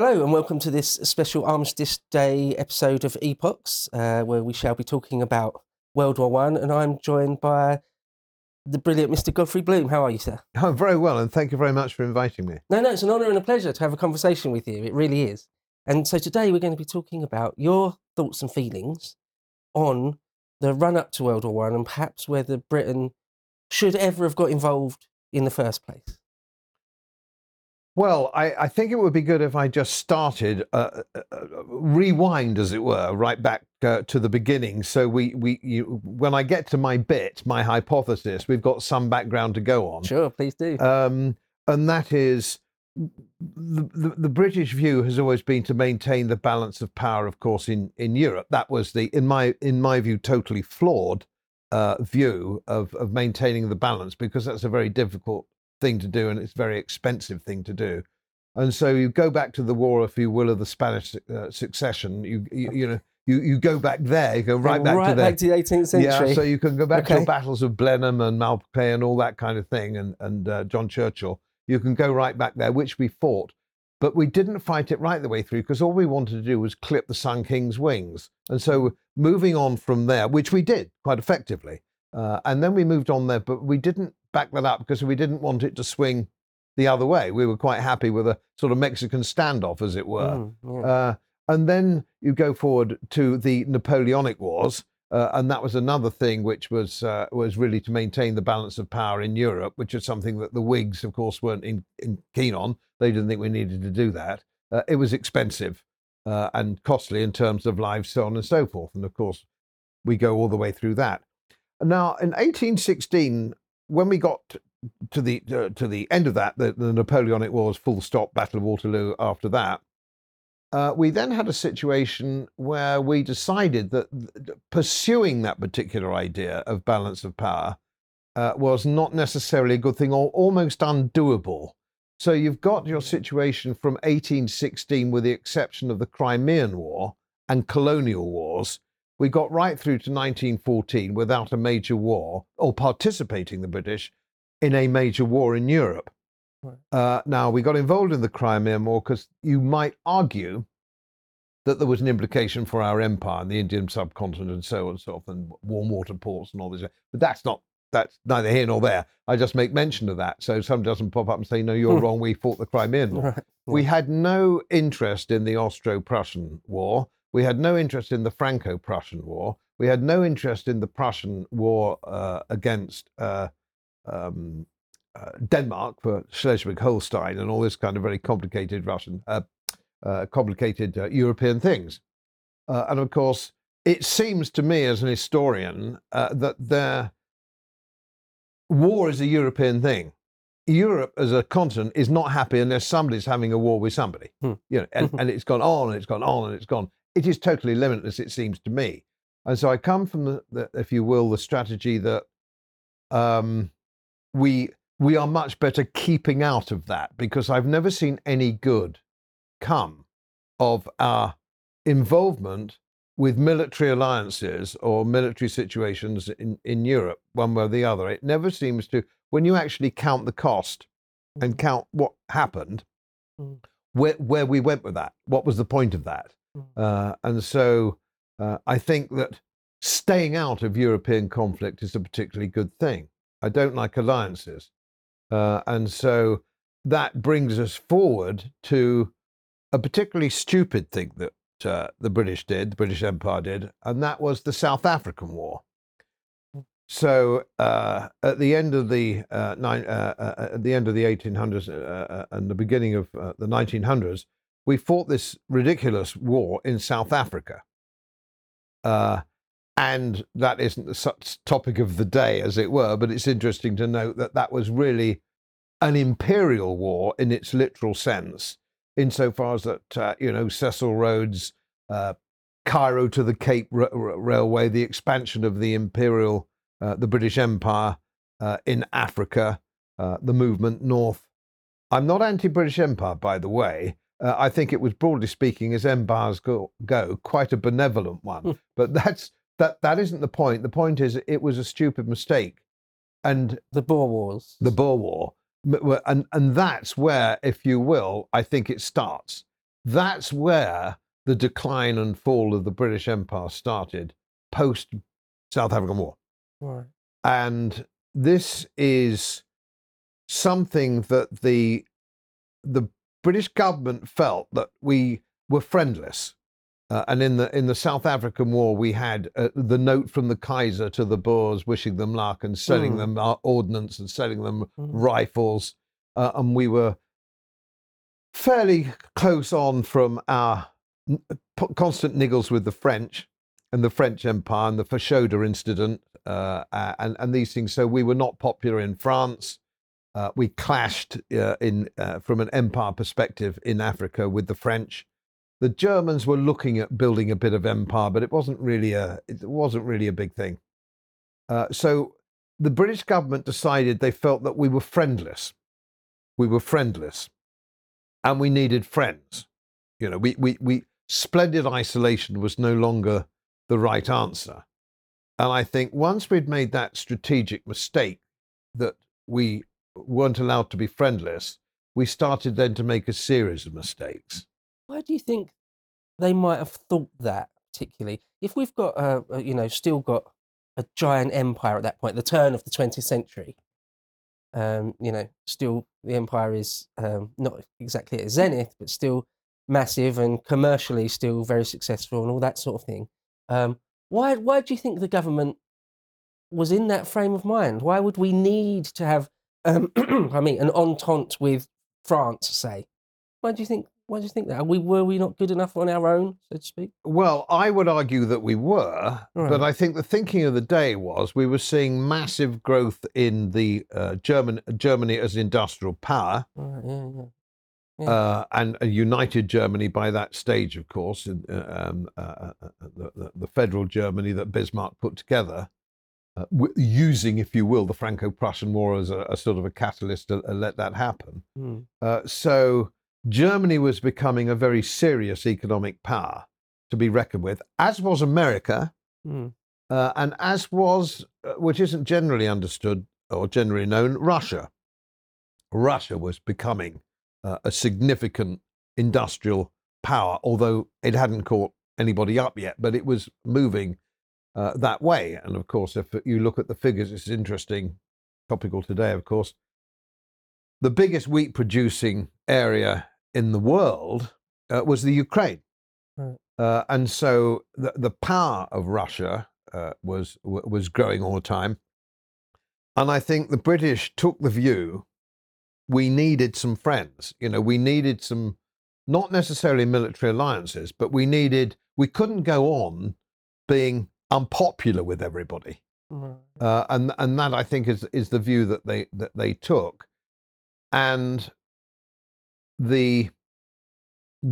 Hello and welcome to this special Armistice Day episode of Epochs, uh, where we shall be talking about World War One, and I'm joined by the brilliant Mr. Godfrey Bloom. How are you, sir? I'm very well, and thank you very much for inviting me. No, no, it's an honour and a pleasure to have a conversation with you. It really is. And so today we're going to be talking about your thoughts and feelings on the run up to World War One and perhaps whether Britain should ever have got involved in the first place. Well, I, I think it would be good if I just started, uh, uh, uh, rewind, as it were, right back uh, to the beginning. So we, we, you, when I get to my bit, my hypothesis, we've got some background to go on. Sure, please do. Um, and that is the, the, the British view has always been to maintain the balance of power, of course, in, in Europe. That was the, in my in my view, totally flawed uh, view of of maintaining the balance because that's a very difficult thing to do and it's a very expensive thing to do. And so you go back to the war, if you will, of the Spanish uh, succession. You, you, you know you, you go back there, you go right back right to there. back to the 18th century. Yeah, so you can go back to the battles of Blenheim and Malplaquet and all that kind of thing, and and uh, John Churchill. You can go right back there, which we fought, but we didn't fight it right the way through because all we wanted to do was clip the Sun King's wings. And so moving on from there, which we did quite effectively, uh, and then we moved on there, but we didn't back that up because we didn't want it to swing the other way. We were quite happy with a sort of Mexican standoff, as it were. Mm, yeah. Uh, and then you go forward to the Napoleonic Wars, uh, and that was another thing which was uh, was really to maintain the balance of power in Europe, which is something that the Whigs, of course, weren't in, in keen on. They didn't think we needed to do that. Uh, it was expensive uh, and costly in terms of lives, so on and so forth. And of course, we go all the way through that. Now, in 1816, when we got to the uh, to the end of that, the, the Napoleonic Wars, full stop, Battle of Waterloo. After that, uh, we then had a situation where we decided that th- pursuing that particular idea of balance of power uh, was not necessarily a good thing or almost undoable. So you've got your situation from 1816, with the exception of the Crimean War and colonial wars. We got right through to 1914 without a major war or participating, the British, in a major war in Europe. Right. Uh, now, we got involved in the Crimean War because you might argue that there was an implication for our empire and the Indian subcontinent and so on and so forth, and warm water ports and all this. But that's not, that's neither here nor there. I just make mention of that so someone doesn't pop up and say, no, you're Hmm. wrong, we fought the Crimean War. Right. We had no interest in the Austro Prussian War. We had no interest in the Franco Prussian War. We had no interest in the Prussian War uh, against uh, um, uh, Denmark for Schleswig Holstein and all this kind of very complicated Russian, uh, uh, complicated uh, European things. Uh, and of course, it seems to me as an historian uh, that their war is a European thing. Europe as a continent is not happy unless somebody's having a war with somebody. Hmm. You know, and, and it's gone on and it's gone on and it's gone. It is totally limitless, it seems to me. And so I come from the, the if you will, the strategy that um, we we are much better keeping out of that because I've never seen any good come of our involvement with military alliances or military situations in, in Europe, one way or the other. It never seems to, when you actually count the cost and count what happened, Mm. where, where we went with that, what was the point of that? Uh, and so uh, I think that staying out of European conflict is a particularly good thing. I don't like alliances. Uh, and so that brings us forward to a particularly stupid thing that uh, the British did, the British Empire did, and that was the South African War. So uh, at the end of the uh, nine, uh, uh, at the end of the 1800s uh, uh, and the beginning of uh, the 1900s, we fought this ridiculous war in South Africa. Uh, and that isn't the such topic of the day, as it were, but it's interesting to note that that was really an imperial war in its literal sense, insofar as that, uh, you know, Cecil Rhodes, uh, Cairo to the Cape R- R- Railway, the expansion of the imperial, uh, the British Empire uh, in Africa, uh, the movement north. I'm not anti British Empire, by the way. Uh, I think it was, broadly speaking, as empires go, go quite a benevolent Hmm. one. but that's that that isn't the point. The point is it was a stupid mistake, and The Boer Wars. the Boer War, and and that's where, if you will, I think it starts. that's where the decline and fall of the British Empire started post South African War. Right. And this is something that the the British government felt that we were friendless. Uh, and in the in the South African War, we had uh, the note from the Kaiser to the Boers, wishing them luck and selling Mm. them our ordnance and selling them Mm. rifles, uh, and we were fairly close on from our constant niggles with the French and the French Empire and the Fashoda incident uh, uh, and and these things. So we were not popular in France. Uh, we clashed uh, in uh, from an empire perspective in Africa with the French. The Germans were looking at building a bit of empire, but it wasn't really a it wasn't really a big thing. Uh, so the British government decided they felt that we were friendless. We were friendless, and we needed friends. You know, we we we splendid isolation was no longer the right answer. And I think once we'd made that strategic mistake that we weren't allowed to be friendless, we started then to make a series of mistakes. Why do you think they might have thought that particularly? If we've got, uh, you know, still got a giant empire at that point, the turn of the 20th century, um, you know, still the empire is um, not exactly at zenith, but still massive and commercially still very successful and all that sort of thing. Um, why, why do you think the government was in that frame of mind? Why would we need to have, um, I mean, an entente with France, say? Why do you think? Why do you think that? Are we were we not good enough on our own, so to speak? Well, I would argue that we were, but I think the thinking of the day was we were seeing massive growth in the uh, German Germany as industrial power. Right, yeah, yeah. Yeah. uh, and a united Germany by that stage, of course, in, uh, um, uh, uh, uh, the, the federal Germany that Bismarck put together, uh, w- using, if you will, the Franco-Prussian War as a, a sort of a catalyst to uh, let that happen. Mm, Uh, so Germany was becoming a very serious economic power to be reckoned with, as was America, mm, uh, and as was, uh, which isn't generally understood or generally known, Russia. Russia was becoming uh, a significant industrial power, although it hadn't caught anybody up yet, but it was moving uh, that way. And of course, if you look at the figures, it's interesting, topical today, of course. The biggest wheat producing area in the world uh, was the Ukraine. Right. Uh, and so the, the power of Russia uh, was w- was growing all the time. And I think the British took the view we needed some friends. You know, we needed some, not necessarily military alliances, but we needed, we couldn't go on being unpopular with everybody. right. Uh, and and that I think is is the view that they that they took, and the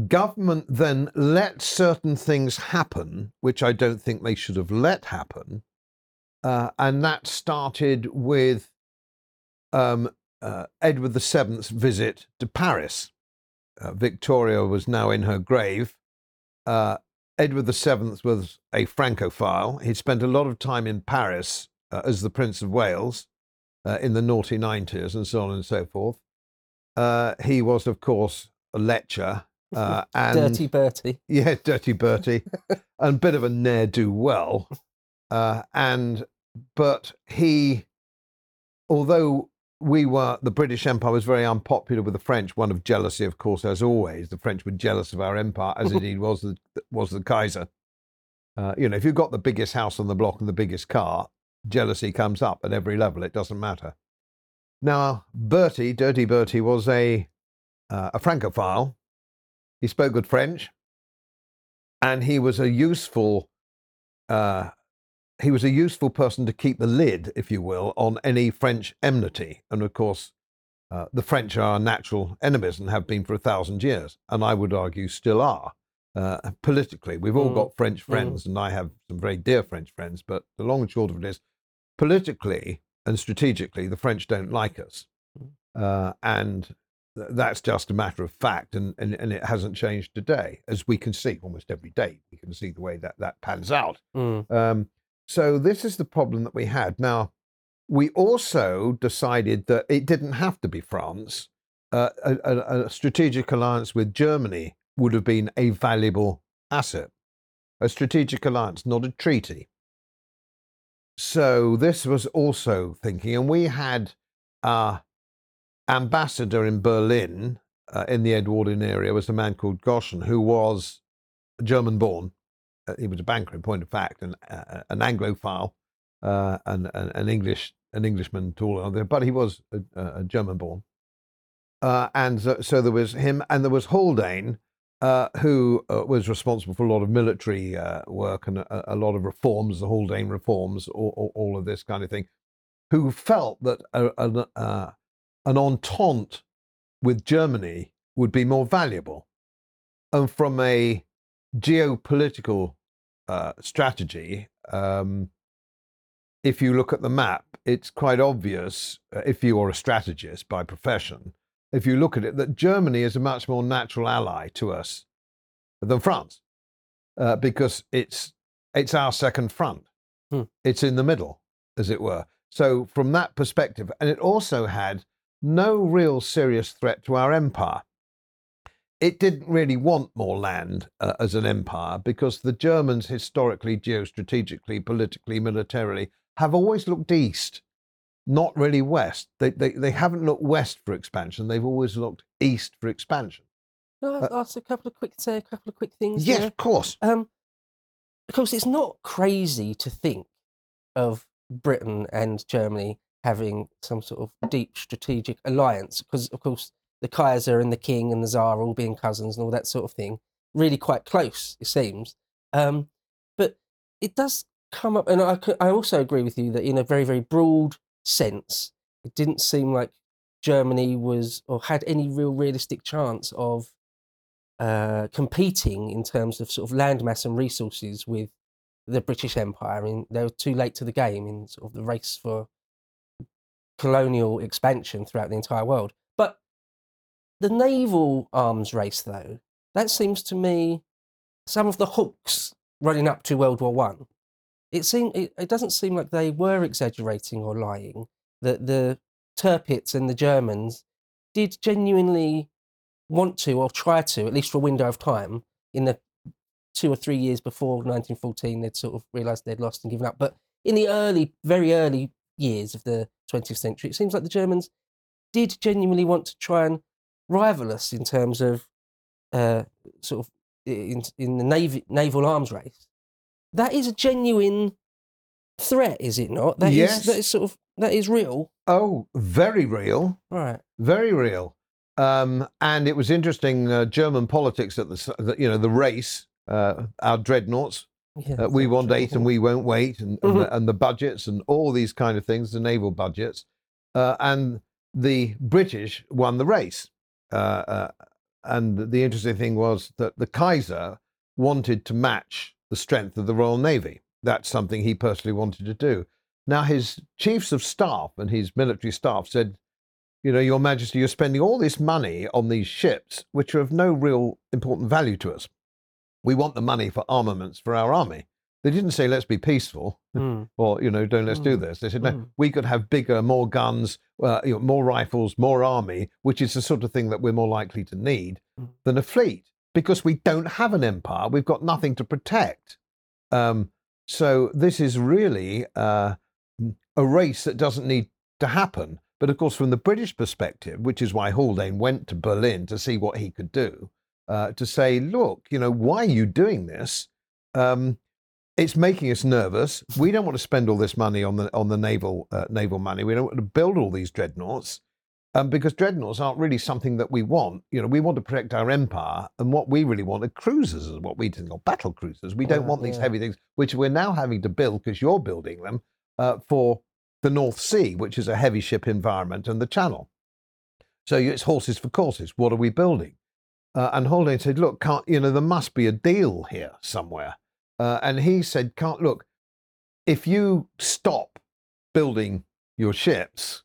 government then let certain things happen, which I don't think they should have let happen, uh, and that started with um, uh, Edward VII's visit to Paris. Uh, Victoria was now in her grave. Edward VII was a Francophile. He'd spent a lot of time in Paris uh, as the Prince of Wales uh, in the naughty 90s and so on and so forth. Uh, he was, of course, a lecher. Uh, and Dirty Bertie. yeah, Dirty Bertie, and a bit of a ne'er do well. Uh, and but he, although we were the British Empire was very unpopular with the French, one of jealousy, of course, as always. The French were jealous of our empire, as indeed was the was the Kaiser. Uh, you know, if you've got the biggest house on the block and the biggest car, jealousy comes up at every level. It doesn't matter. Now, Bertie, Dirty Bertie, was a uh, a Francophile. He spoke good French, and he was a useful uh, he was a useful person to keep the lid, if you will, on any French enmity. And of course, uh, the French are our natural enemies and have been for a thousand years, and I would argue still are. Uh, politically, we've all Mm, got French mm. friends, and I have some very dear French friends. But the long and short of it is, politically and strategically, the French don't like us, uh, and th- that's just a matter of fact, and, and, and it hasn't changed today, as we can see almost every day. We can see the way that that pans out. Mm, Um, so this is the problem that we had. Now, we also decided that it didn't have to be France. Uh, a, a, a strategic alliance with Germany would have been a valuable asset, a strategic alliance, not a treaty. So this was also thinking, and we had our ambassador in Berlin uh, in the Edwardian area was a man called Goschen, who was German born. Uh, he was a banker, in point of fact, and uh, an Anglophile, uh, and, and an English an Englishman all other, but he was a, a German born. Uh, and so, so, there was him, and there was Haldane, uh, who was responsible for a lot of military work and a, a, lot of reforms, the Haldane reforms, all, all, of this kind of thing, who felt that a, a, an entente with Germany would be more valuable. And from a geopolitical uh, strategy, um, if you look at the map, it's quite obvious, uh, if you are a strategist by profession, if you look at it, that Germany is a much more natural ally to us than France, uh, because it's it's our second front. Hmm. It's in the middle, as it were. So from that perspective, and it also had no real serious threat to our empire. It didn't really want more land uh, as an empire because the Germans, historically, geostrategically, politically, militarily, have always looked east, not really west. They, they, they haven't looked west for expansion, they've always looked east for expansion. Can I uh, ask a couple of quick say a couple of quick things? Yes, of course. Um, because it's not crazy to think of Britain and Germany having some sort of deep strategic alliance because, of course, the Kaiser and the King and the Tsar all being cousins and all that sort of thing, really quite close, it seems. Um, but it does come up, and I, I also agree with you that in a very, very broad sense, it didn't seem like Germany was or had any real realistic chance of uh, competing in terms of sort of landmass and resources with the British Empire. I mean, they were too late to the game in sort of the race for colonial expansion throughout the entire world. The naval arms race, though, that seems to me some of the hooks running up to World War One. It seem it, it doesn't seem like they were exaggerating or lying. That the Tirpitz and the Germans did genuinely want to or try to, at least for a window of time, in the two or three years before 1914, they'd sort of realised they'd lost and given up. But in the early, very early years of the 20th century, it seems like the Germans did genuinely want to try and rival us in terms of uh, sort of in, in the navy, naval arms race. That is a genuine threat, is it not? That yes. Is, that is sort of that is real. Oh, very real. Right. Very real. Um, and it was interesting. Uh, German politics at the, the, you know the race, uh, our dreadnoughts yeah, uh, we want eight and we won't wait, and, mm-hmm. and, the, and, the, budgets and all these kind of things, the naval budgets. Uh, and the British won the race. Uh, uh, and the interesting thing was that the Kaiser wanted to match the strength of the Royal Navy. That's something he personally wanted to do. Now, his chiefs of staff and his military staff said, You know, Your Majesty, you're spending all this money on these ships, which are of no real important value to us we want the money for armaments for our army. They didn't say, let's be peaceful mm. or, you know, don't let's mm. do hmm. this. They said, no, mm. we could have bigger, more guns, uh, you know, more rifles, more army, which is the sort of thing that we're more likely to need hmm. than a fleet because we don't have an empire. We've got nothing to protect. Um, so this is really uh, a race that doesn't need to happen. But of course, from the British perspective, which is why Haldane went to Berlin to see what he could do, uh, to say, look, you know, why are you doing this? Um, it's making us nervous. We don't want to spend all this money on the on the naval uh, naval money. We don't want to build all these dreadnoughts um, because dreadnoughts aren't really something that we want. You know, we want to protect our empire, and what we really want are cruisers, is what we think, or battle cruisers. We don't want these yeah. heavy things, which we're now having to build because you're building them uh, for the North Sea, which is a heavy ship environment, and the Channel. So it's horses for courses. What are we building? Uh, and Haldane said, look, can't, you know, there must be a deal here somewhere. Uh, and he said, can't, look, if you stop building your ships,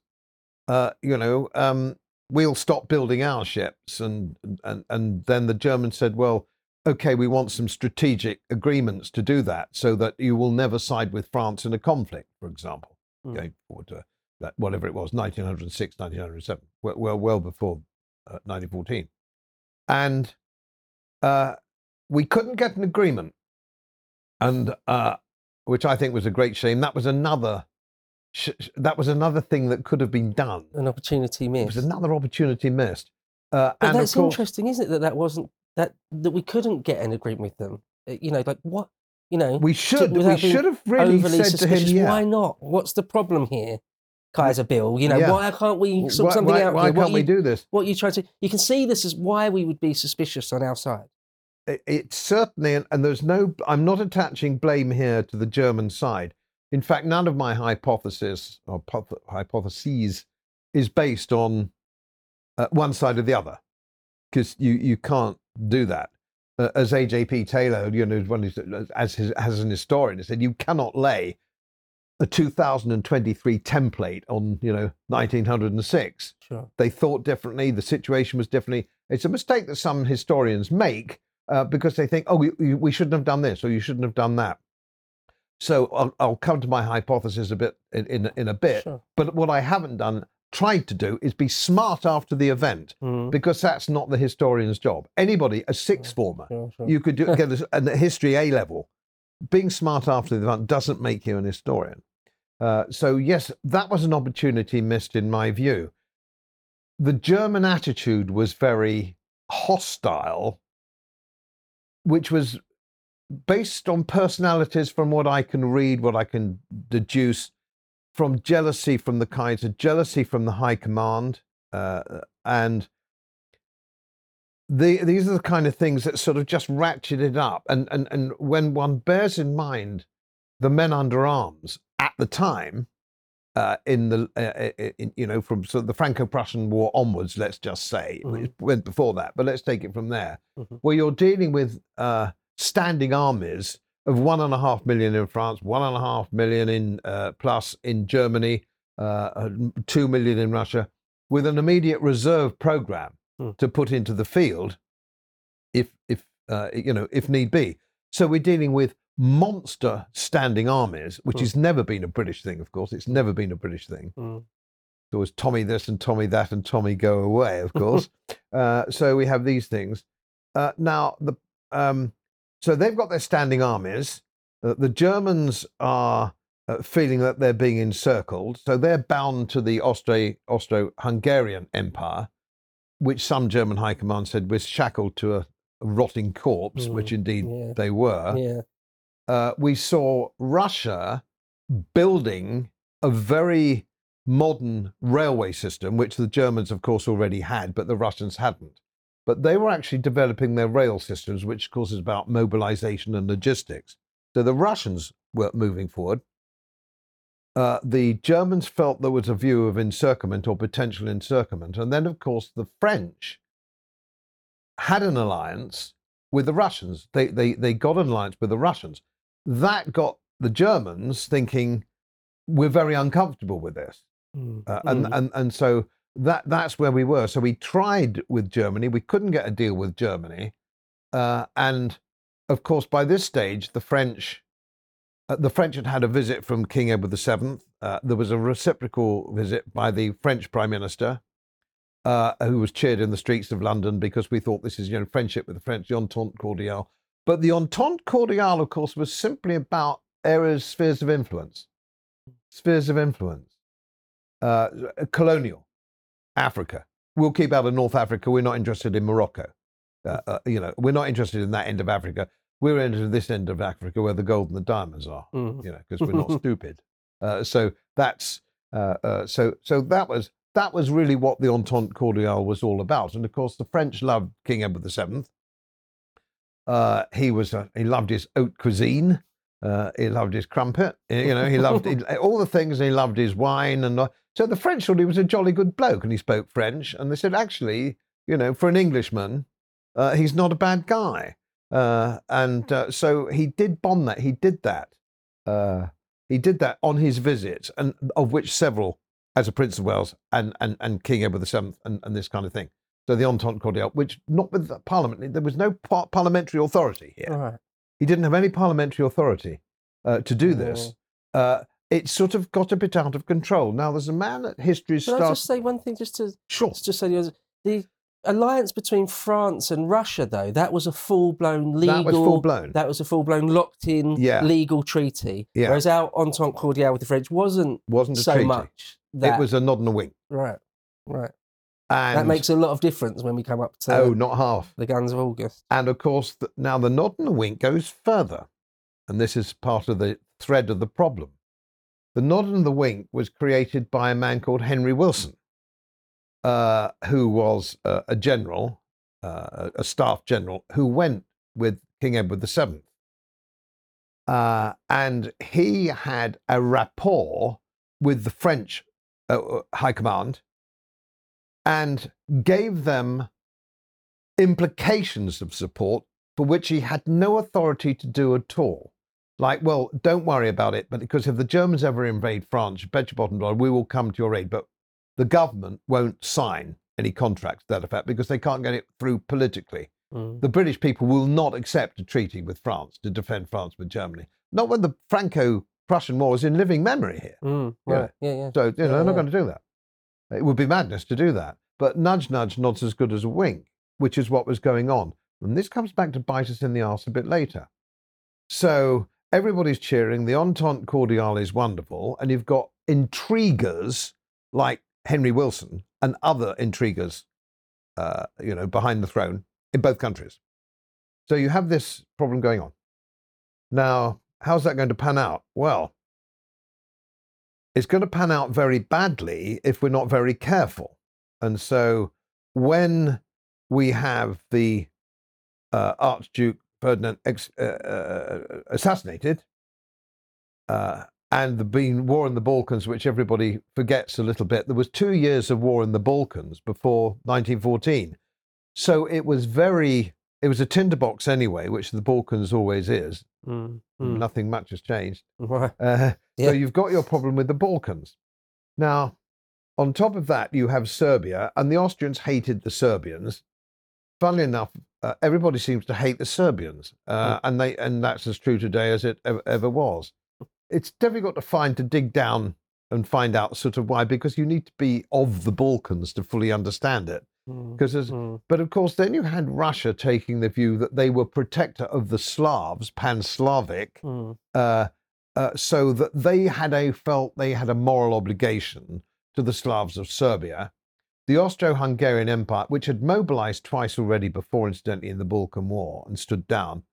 uh, you know, um, we'll stop building our ships. And, and, and then the Germans said, well, okay, we want some strategic agreements to do that so that you will never side with France in a conflict, for example, mm. going forward to that, whatever it was, 1906, 1907, well, well, well before 1914. Uh, and uh, we couldn't get an agreement, and uh, which I think was a great shame. That was another. Sh- that was another thing that could have been done. An opportunity It missed. was another opportunity missed. Uh, But and that's course, interesting, isn't it? That that wasn't that that we couldn't get an agreement with them. Uh, You know, like what? You know, we should we should have really said to him, yeah. Why not? What's the problem here, Kaiser Bill? You know, Yeah. why can't we sort why, something why- out why here? can't what we you, do this? what you trying to? You can see this is why we would be suspicious on our side. It- it's certainly, and, there's no, I'm not attaching blame here to the German side. In fact, none of my hypothesis or hypotheses is based on uh, one side or the other, because you, you can't do that. Uh, as AJP Taylor, you know, as his, as an historian, he said, you cannot lay a 2023 template on, you know, 1906 Sure. they thought differently, the situation was differently. It's a mistake that some historians make uh, because they think, oh, we, we- shouldn't have done this or you shouldn't have done that. So I'll, I'll come to my hypothesis a bit in, in, in a bit. Sure. But what I haven't done, tried to do, is be smart after the event Mm, because that's not the historian's job. Anybody, a sixth former, sure, sure. you could do, get a, a history A level. Being smart after the event doesn't make you an historian. Uh, so, yes, that was an opportunity missed in my view. The German attitude was very hostile, which was based on personalities from what I can read, what I can deduce from jealousy from the Kaiser, jealousy from the High Command, uh, and the, these are the kind of things that sort of just ratcheted up. And, and, and when one bears in mind the men under arms at the time, uh, in the uh, in, you know from sort of the Franco-Prussian War onwards, let's just say Mhm. it went before that, but let's take it from there, Mhm. where you're dealing with uh, standing armies of one and a half million in France, one and a half million in uh, plus in Germany, uh, uh, two million in Russia, with an immediate reserve program Hmm. to put into the field, if if uh, you know if need be. So we're dealing with monster standing armies, which Hmm. has never been a British thing, of course. It's never been a British thing. Mm, There was Tommy this and Tommy that and Tommy go away, of course. uh, so we have these things. Uh, now, the um, so they've got their standing armies. Uh, the Germans are uh, feeling that they're being encircled, so they're bound to the Austro Austro-Hungarian Empire, which some German high command said was shackled to a rotting corpse, which Mm, indeed yeah. they were yeah. uh, we saw Russia building a very modern railway system, which the Germans, of course, already had, but the Russians hadn't. But they were actually developing their rail systems, which, of course, is about mobilization and logistics. So the Russians were moving forward. Uh, the Germans felt there was a view of encirclement or potential encirclement. And then, of course, the French had an alliance with the Russians. They, they, they got an alliance with the Russians. That got the Germans thinking, we're very uncomfortable with this. Mm, Uh, and, mm, and, and so that, that's where we were. So we tried with Germany. We couldn't get a deal with Germany. Uh, and of course, by this stage, the French, uh, the French had had a visit from King Edward VII. Uh, there was a reciprocal visit by the French Prime Minister, uh, who was cheered in the streets of London because we thought this is you know friendship with the French, the Entente Cordiale. But the Entente Cordiale, of course, was simply about areas, spheres of influence, spheres of influence, uh, colonial, Africa. We'll keep out of North Africa. We're not interested in Morocco. Uh, uh, you know, we're not interested in that end of Africa. We're interested in this end of Africa where the gold and the diamonds are. mm. You know, because we're not stupid. Uh, so that's uh, uh, so so that was that was really what the Entente Cordiale was all about. And of course, the French loved King Edward VII. Uh, he was uh, he loved his haute cuisine. Uh, he loved his crumpet. You know, he loved he, all the things. And he loved his wine, and uh, so the French thought he was a jolly good bloke, and he spoke French. And they said, actually, you know, for an Englishman, uh, he's not a bad guy. Uh, and uh, so he did bomb that. He did that. Uh, he did that on his visits, and of which several as a Prince of Wales and, and, and King Edward VII and, and this kind of thing. So the Entente Cordiale, which not with the Parliament, there was no par- parliamentary authority here. Right. He didn't have any parliamentary authority uh, to do this. Uh, it sort of got a bit out of control. Now there's a man at history's Can I start. just say one thing, just to Sure. just say the the alliance between France and Russia, though, that was a full blown legal. That was full blown. That was a full blown locked in Yeah. legal treaty. Yeah. Whereas our entente cordiale with the French wasn't Wasn't so treaty. much. That, It was a nod and a wink. right, right. And that makes a lot of difference when we come up to oh, not half. the guns of August. And of course, th- now the nod and the wink goes further. And this is part of the thread of the problem. The nod and the wink was created by a man called Henry Wilson, uh, who was uh, a general, uh, a staff general, who went with King Edward VII. Uh, and he had a rapport with the French uh, High Command and gave them implications of support for which he had no authority to do at all. Like, well, don't worry about it, but because if the Germans ever invade France, bet your bottom dollar, we will come to your aid. But the government won't sign any contracts to that effect because they can't get it through politically. Mm. The British people will not accept a treaty with France to defend France with Germany. Not when the Franco Prussian War is in living memory here. Mm, Yeah. right. Yeah, yeah. So, you know, Yeah, they're not going to do that. It would be madness to do that. But nudge, nudge, nod's as good as a wink, which is what was going on. And this comes back to bite us in the arse a bit later. So everybody's cheering. The Entente Cordiale is wonderful. And you've got intriguers like Henry Wilson and other intriguers, uh, you know, behind the throne in both countries. So you have this problem going on. Now, how's that going to pan out? Well, it's going to pan out very badly if we're not very careful. And so when we have the uh, Archduke Ferdinand ex- uh, uh, assassinated, uh, and the been war in the Balkans, which everybody forgets a little bit, there was two years of war in the Balkans before 1914. So it was very, it was a tinderbox anyway, which the Balkans always is. Mm, mm. Nothing much has changed. Right. Uh, Yeah. So you've got your problem with the Balkans. Now, on top of that, you have Serbia, and the Austrians hated the Serbians. Funnily enough, uh, everybody seems to hate the Serbians, uh, and they and that's as true today as it ever, ever was. It's difficult to find to dig down and find out sort of why, because you need to be of the Balkans to fully understand it. Because mm, but of course, then you had Russia taking the view that they were protector of the Slavs, pan Slavic, mm. uh, uh, so that they had a felt they had a moral obligation to the Slavs of Serbia. The Austro-Hungarian Empire, which had mobilized twice already before, incidentally, in the Balkan War and stood down,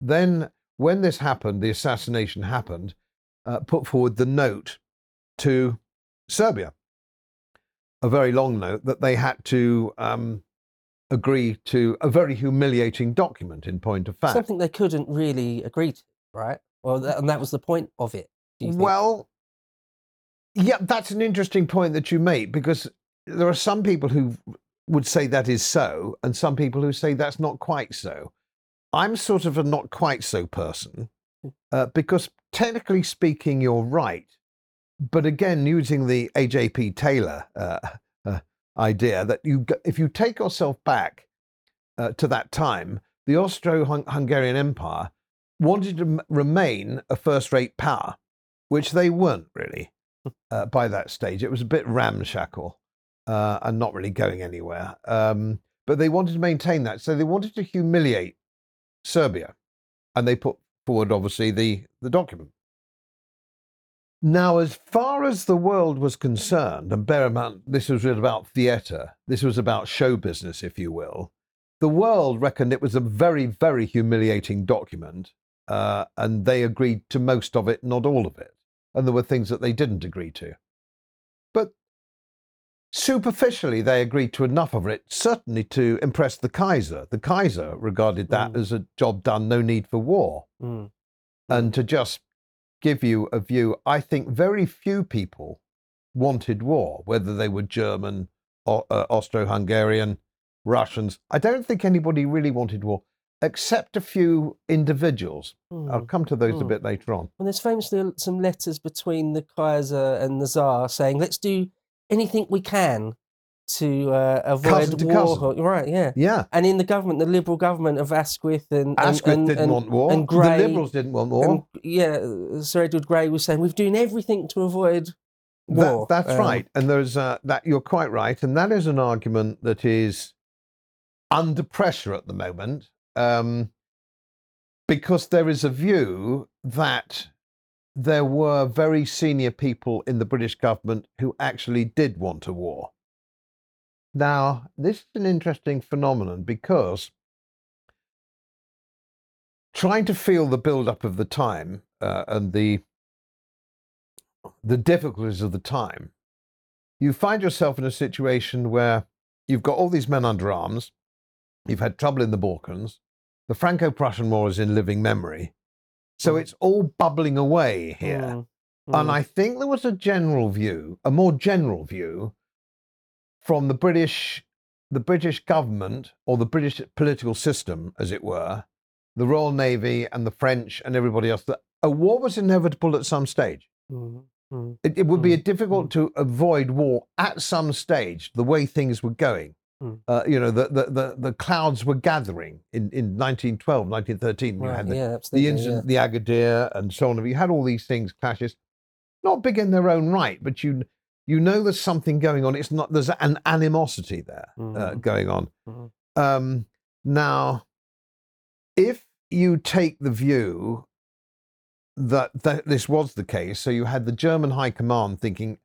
then when this happened, the assassination happened, uh, put forward the note to Serbia, a very long note that they had to um, agree to a very humiliating document. In point of fact, Something they couldn't really agree to, right? Well, that, and that was the point of it. do you think? Well, yeah, that's an interesting point that you make because there are some people who would say that is so, and some people who say that's not quite so. I'm sort of a not quite so person uh, because technically speaking, you're right. But again, using the AJP Taylor uh, uh, idea that you, if you take yourself back uh, to that time, the Austro-Hungarian Empire wanted to m- remain a first-rate power, which they weren't really uh, by that stage. It was a bit ramshackle uh, and not really going anywhere. Um, but they wanted to maintain that, so they wanted to humiliate Serbia, and they put forward, obviously, the the document. Now, as far as the world was concerned, and bear in mind this was about theatre, this was about show business, if you will. The world reckoned it was a very, very humiliating document, uh, and they agreed to most of it, not all of it. And there were things that they didn't agree to. But superficially, they agreed to enough of it, certainly to impress the Kaiser. The Kaiser regarded that Mm. as a job done, no need for war Mm, and to just give you a view, I think very few people wanted war, whether they were German, or, uh, Austro-Hungarian, Russians. I don't think anybody really wanted war, except a few individuals. I'll mm. come to those a mm. bit later on. And there's famously some letters between the Kaiser and the Tsar saying, let's do anything we can to uh, avoid to war. Right, yeah. Yeah, And in the government, the Liberal government of Asquith and, and, Asquith and, didn't and, want war. and the Liberals didn't want war. and, yeah, Sir Edward Grey was saying, we're doing everything to avoid That- war. that's Um, right, and there's uh, that. You're quite right, and that is an argument that is under pressure at the moment um, because there is a view that there were very senior people in the British government who actually did want a war. Now, this is an interesting phenomenon because trying to feel the build-up of the time uh, and the the difficulties of the time, you find yourself in a situation where you've got all these men under arms, you've had trouble in the Balkans, the Franco-Prussian War is in living memory, so Mm. it's all bubbling away here. Mm, And mm, I think there was a general view, a more general view from the British, the British government or the British political system, as it were, the Royal Navy and the French and everybody else, that a war was inevitable at some stage. mm, mm, It, it would be Mm, difficult to avoid war at some stage, the way things were going. Mm. Uh, you know, the, the, the, the clouds were gathering in, in 1912, 1913. You had the, yeah, the incident, the Agadir, and so on. You had all these things clashes, not big in their own right, but you you know there's something going on. It's not there's an animosity there uh, Mhm. going on. Mhm. Um, now, if you take the view that, that this was the case, so you had the German High Command thinking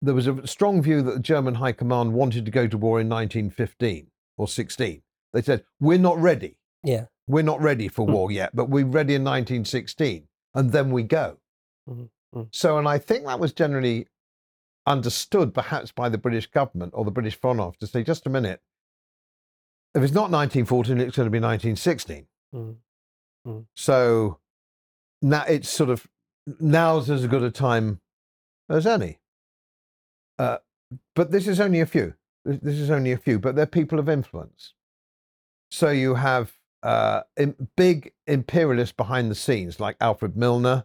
there was a strong view that the German High Command wanted to go to war in 1915 or 16. They said we're not ready Yeah. we're not ready for Hmm. war yet, but we're ready in 1916, and then we go. Mhm, mhm. So, and I think that was generally understood perhaps by the British government or the British Foreign Office to say, just a minute, if it's not 1914, it's going to be 1916. Mm, So now it's sort of, now's as good a time as any. Uh, but this is only a few. This this is only a few, but they're people of influence. So you have uh, big imperialists behind the scenes like Alfred Milner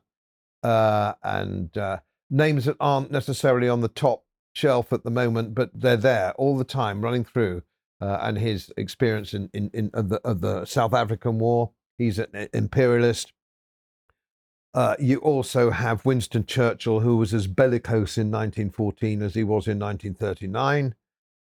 uh, and uh, names that aren't necessarily on the top shelf at the moment, but they're there all the time running through. Uh, and his experience in, in, in of, the, of the South African War, he's an imperialist. Uh, you also have Winston Churchill, who was as bellicose in 1914 as he was in 1939.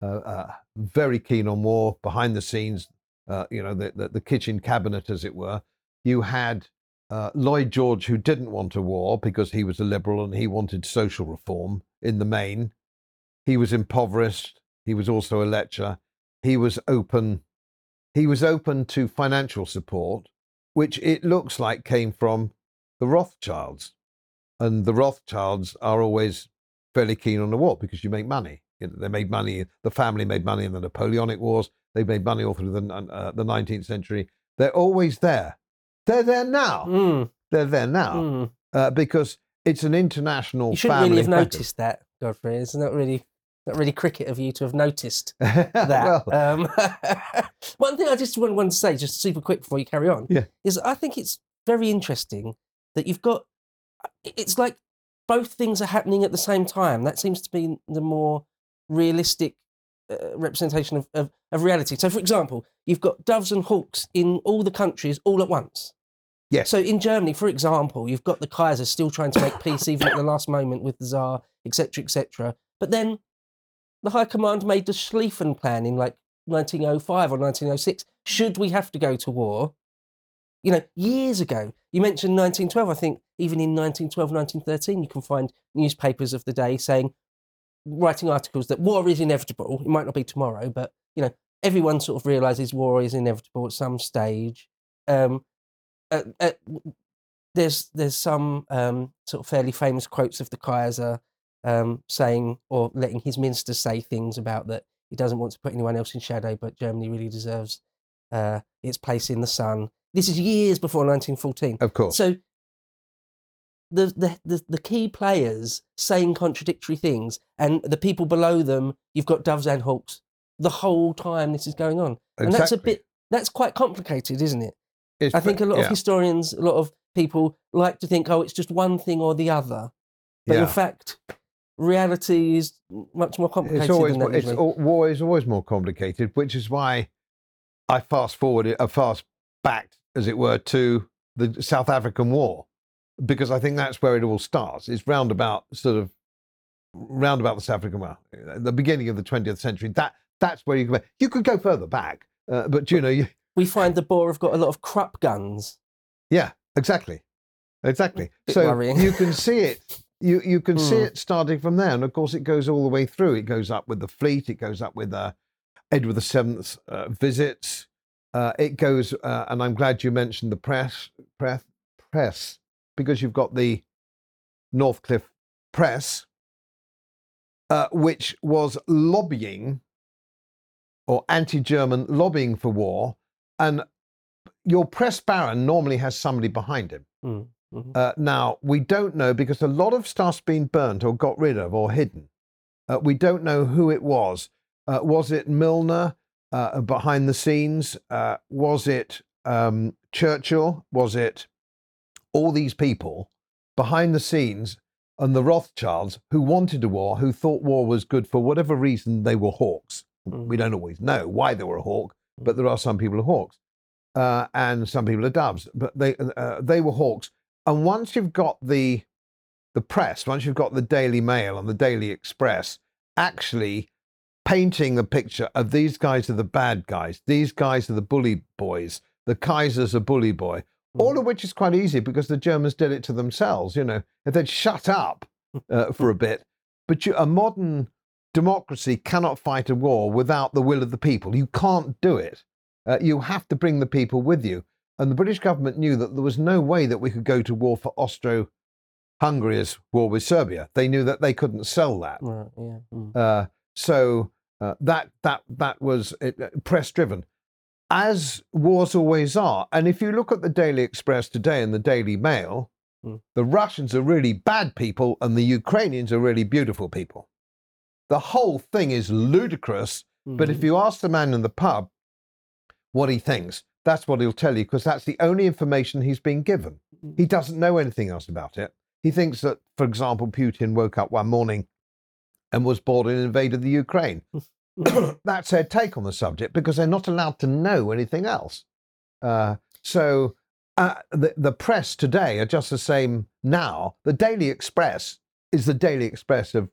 Uh, uh, very keen on war, behind the scenes, uh, you know, the, the, the kitchen cabinet, as it were. You had uh, Lloyd George, who didn't want a war because he was a liberal and he wanted social reform in the main. He was impoverished. He was also a lecher. He was open. He was open to financial support, which it looks like came from the Rothschilds. And the Rothschilds are always fairly keen on the war because you make money. You know, they made money. The family made money in the Napoleonic Wars. They made money all through the uh, the 19th century. They're always there. They're there now. mm, They're there now mm. uh, because it's an international. You shouldn't family really have noticed that, Godfrey. It's not really, not really cricket of you to have noticed that. that. well, um, one thing I just want, want to say, just super quick before you carry on, Yeah. is I think it's very interesting that you've got. It's like both things are happening at the same time. That seems to be the more realistic uh, representation of, of, of reality. So, for example, you've got doves and hawks in all the countries all at once. Yes. So in Germany, for example, you've got the Kaiser still trying to make peace even at the last moment with the Tsar, etc., etc. But then the High Command made the Schlieffen Plan in like 1905 or 1906. Should we have to go to war? You know, years ago, you mentioned 1912. I think even in 1912, 1913, you can find newspapers of the day saying, writing articles that war is inevitable. It might not be tomorrow, but you know, everyone sort of realizes war is inevitable at some stage. Um, uh, uh, there's there's some um, sort of fairly famous quotes of the Kaiser um, saying or letting his ministers say things about that he doesn't want to put anyone else in shadow, but Germany really deserves uh, its place in the sun. This is years before 1914. of course. So the, the the the key players saying contradictory things, and the people below them, you've got doves and hawks the whole time this is going on, and that's a bit that's quite complicated, isn't it? It's I think a lot yeah, of historians, a lot of people like to think, oh, it's just one thing or the other, but yeah. in fact, reality is much more complicated it's always than that. it's war is always more complicated, which is why I fast forwarded, I fast backed, as it were, to the South African War, because I think that's where it all starts. It's roundabout sort of roundabout the South African War, the beginning of the 20th century. That that's where you go. You could go further back. Uh, but you know, you, We find the Boer have got a lot of Krupp guns. yeah, exactly, exactly. So worrying. you can see it. You you can see Hmm. it starting from there, and of course, it goes all the way through. It goes up with the fleet. It goes up with uh, Edward the Seventh's uh, visits. Uh, it goes, uh, and I'm glad you mentioned the press, press, press, because you've got the Northcliffe Press, uh, which was lobbying or anti-German lobbying for war, and your press baron normally has somebody behind him. Mm, mhm. Uh, now, we don't know because a lot of stuff's been burnt or got rid of or hidden. Uh, we don't know who it was. Uh, was it Milner uh, behind the scenes? Uh, was it um, Churchill? Was it all these people behind the scenes and the Rothschilds who wanted a war, who thought war was good for whatever reason they were hawks? Mm. We don't always know why they were a hawk, but there are some people who are hawks uh, and some people are doves. But they uh, they were hawks. And once you've got the the press, once you've got the Daily Mail and the Daily Express, actually painting the picture of these guys are the bad guys, these guys are the bully boys, the Kaiser's a bully boy. All of which is quite easy because the Germans did it to themselves. You know, if they'd shut up uh, for a bit, but you, a modern democracy cannot fight a war without the will of the people. You can't do it. Uh, you have to bring the people with you. And the British government knew that there was no way that we could go to war for Austro Hungary's war with Serbia. They knew that they couldn't sell that. Right, yeah. mm. Uh, so uh, that that that was uh, press driven, as wars always are. And if you look at the Daily Express today and the Daily Mail, Hmm. the Russians are really bad people and the Ukrainians are really beautiful people. The whole thing is ludicrous. But if Mhm. you ask the man in the pub what he thinks, that's what he'll tell you because that's the only information he's been given. He doesn't know anything else about it. He thinks that, for example, Putin woke up one morning and was bored and invaded the Ukraine. that's their take on the subject because they're not allowed to know anything else. Uh, so uh, the, the press today are just the same now. The Daily Express is the Daily Express of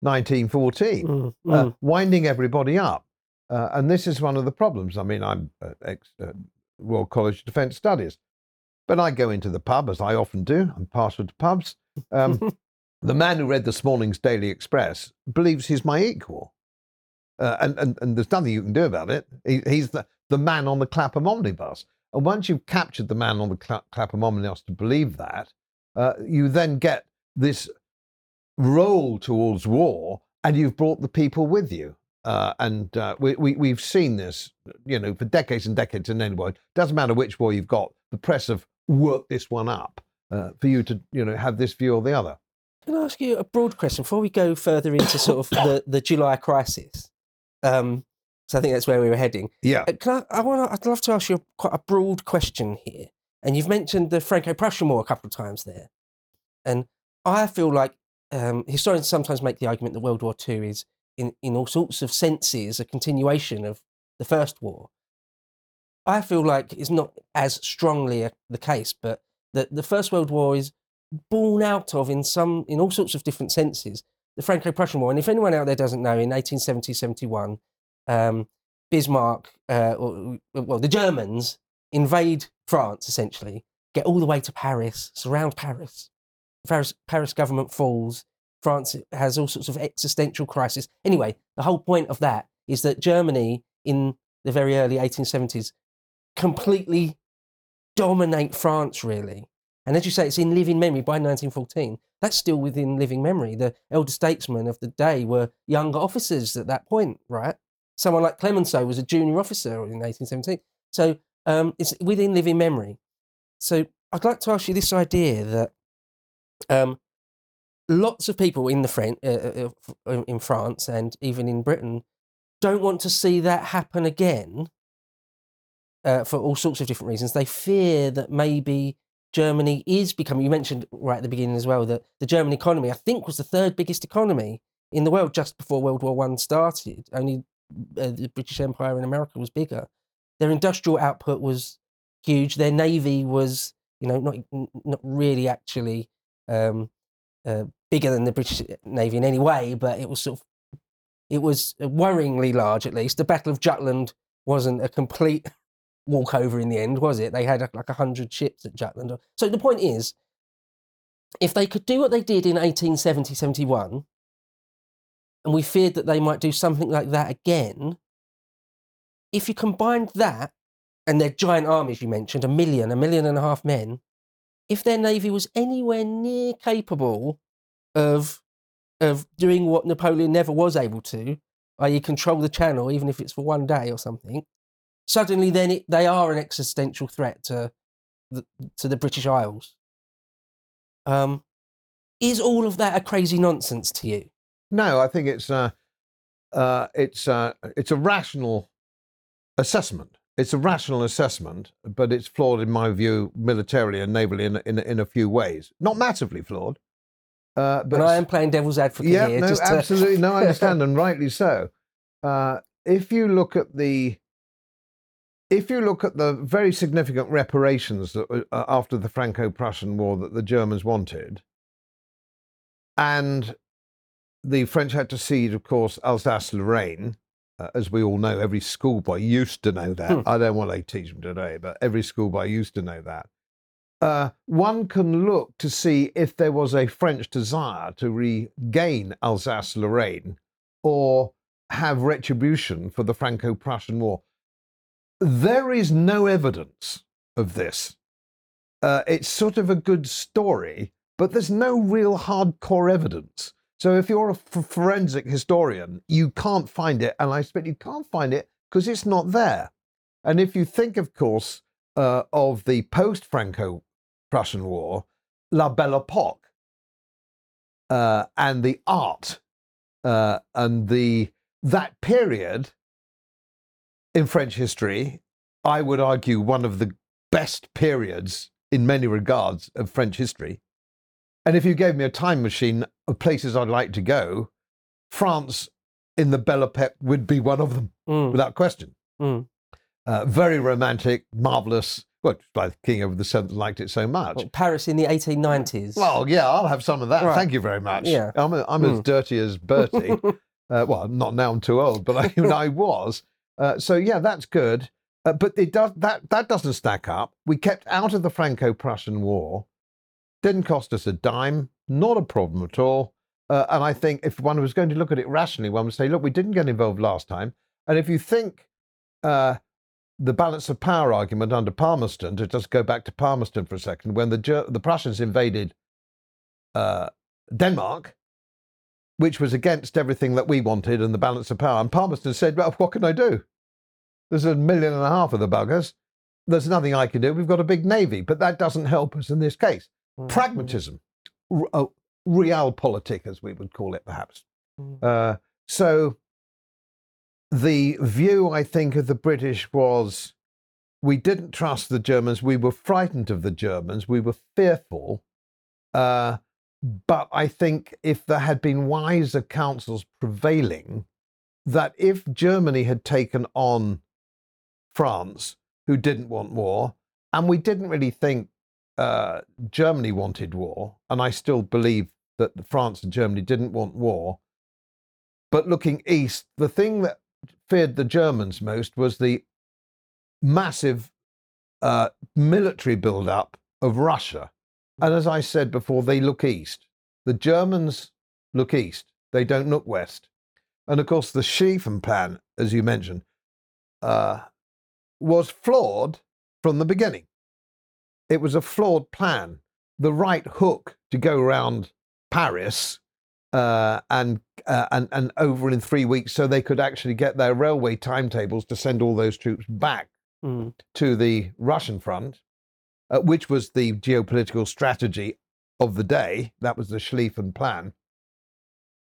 1914 Mm, uh, mm. winding everybody up. Uh, and this is one of the problems. I mean, I'm uh, ex uh, Royal College of Defence Studies, but I go into the pub as I often do. I'm partial to pubs. Um, the man who read this morning's Daily Express believes he's my equal, uh, and, and and there's nothing you can do about it. He, he's the the man on the Clapham omnibus. And once you've captured the man on the Cla- Clapham omnibus to believe that, uh, you then get this roll towards war, and you've brought the people with you. Uh, and uh, we, we, we've seen this, you know, for decades and decades in any war. Doesn't matter which war you've got, the press have worked this one up uh, for you to, you know, have this view or the other. Can I ask you a broad question before we go further into sort of the, the July crisis? Um, so I think that's where we were heading. Yeah. Uh, Can I, I want I'd love to ask you quite a broad question here. And you've mentioned the Franco-Prussian War a couple of times there. And I feel like um, historians sometimes make the argument that World War II is, in, in all sorts of senses, a continuation of the First War. I feel like it's not as strongly a, the case, but that the First World War is born out of, in some, in all sorts of different senses, the Franco-Prussian War. And if anyone out there doesn't know, in 1870-71, um, Bismarck, uh, or, well, the Germans invade France essentially, get all the way to Paris, surround Paris. Paris, Paris government falls. France has all sorts of existential crisis. Anyway, the whole point of that is that Germany in the very early 1870s completely dominate France, really. And as you say, it's in living memory by 1914. That's still within living memory. The elder statesmen of the day were younger officers at that point, right? Someone like Clemenceau was a junior officer in 1817. So um, it's within living memory. So I'd like to ask you this idea that um, lots of people in the French, uh, uh, uh, in France and even in Britain don't want to see that happen again uh, for all sorts of different reasons. They fear that maybe Germany is becoming. You mentioned right at the beginning as well that the German economy, I think, was the third biggest economy in the world just before World War One started. Only uh, the British Empire in America was bigger. Their industrial output was huge. Their navy was, you know, not not really actually um, uh, bigger than the British navy in any way, but it was sort of it was worryingly large at least. The Battle of Jutland wasn't a complete walkover in the end, was it? They had like a hundred ships at Jutland. So the point is, if they could do what they did in 1870, 71, and we feared that they might do something like that again, if you combined that and their giant armies you mentioned, a million, a million and a half men, if their navy was anywhere near capable of of doing what Napoleon never was able to, i.e., control the channel, even if it's for one day or something, suddenly then it, they are an existential threat to the, to the British Isles. Um, is all of that a crazy nonsense to you? No, I think it's uh, uh, it's uh, it's a rational assessment. It's a rational assessment, but it's flawed in my view, militarily and navally, in in, in a few ways. Not massively flawed. Uh, but But I am playing devil's advocate yeah, here. no, just to- absolutely, no, I understand, and rightly so. Uh, if you look at the, if you look at the very significant reparations that were, uh, after the Franco-Prussian War that the Germans wanted, and the French had to cede, of course, Alsace-Lorraine, uh, as we all know. Every schoolboy used to know that. Hmm. I don't want to teach them today, but every schoolboy used to know that. Uh, one can look to see if there was a French desire to regain Alsace Lorraine or have retribution for the Franco Prussian War. There is no evidence of this. Uh, it's sort of a good story, but there's no real hardcore evidence. So if you're a f- forensic historian, you can't find it, and I expect you can't find it because it's not there. And if you think, of course, uh, of the post Franco Prussian War, La Belle Epoque, uh, and the art uh, and the that period in French history, I would argue one of the best periods in many regards of French history. And if you gave me a time machine of places I'd like to go, France in the Belle Epoque would be one of them Mm, without question. mm. Uh, very romantic, marvelous. Well, why the King of the Seventh liked it so much. What, Paris in the 1890s. Well, yeah, I'll have some of that. Right. Thank you very much. Yeah. I'm, a, I'm as Mm. dirty as Bertie. uh, well, not now. I'm too old, but I, I was. Uh, so yeah, that's good. Uh, but it does that that doesn't stack up. We kept out of the Franco-Prussian War. Didn't cost us a dime. Not a problem at all. Uh, and I think if one was going to look at it rationally, one would say, look, we didn't get involved last time. And if you think uh, the balance of power argument under Palmerston, to just go back to Palmerston for a second, when the the Prussians invaded uh, Denmark, which was against everything that we wanted and the balance of power, and Palmerston said, "Well, what can I do? There's a million and a half of the buggers. There's nothing I can do. We've got a big navy, but that doesn't help us in this case. Mm, Pragmatism, r- uh, realpolitik, as we would call it, perhaps." mm, Uh, so the view, I think, of the British was we didn't trust the Germans. We were frightened of the Germans. We were fearful. Uh, but I think if there had been wiser counsels prevailing, that if Germany had taken on France, who didn't want war, and we didn't really think uh, Germany wanted war, and I still believe that France and Germany didn't want war. But looking east, the thing that feared the Germans most was the massive uh, military build-up of Russia. And as I said before, they look east. The Germans look east. They don't look west. And of course, the Schlieffen plan, as you mentioned, uh, was flawed from the beginning. It was a flawed plan. The right hook to go around Paris uh, and, uh, and and over in three weeks, so they could actually get their railway timetables to send all those troops back mm, to the Russian front, uh, which was the geopolitical strategy of the day. That was the Schlieffen plan,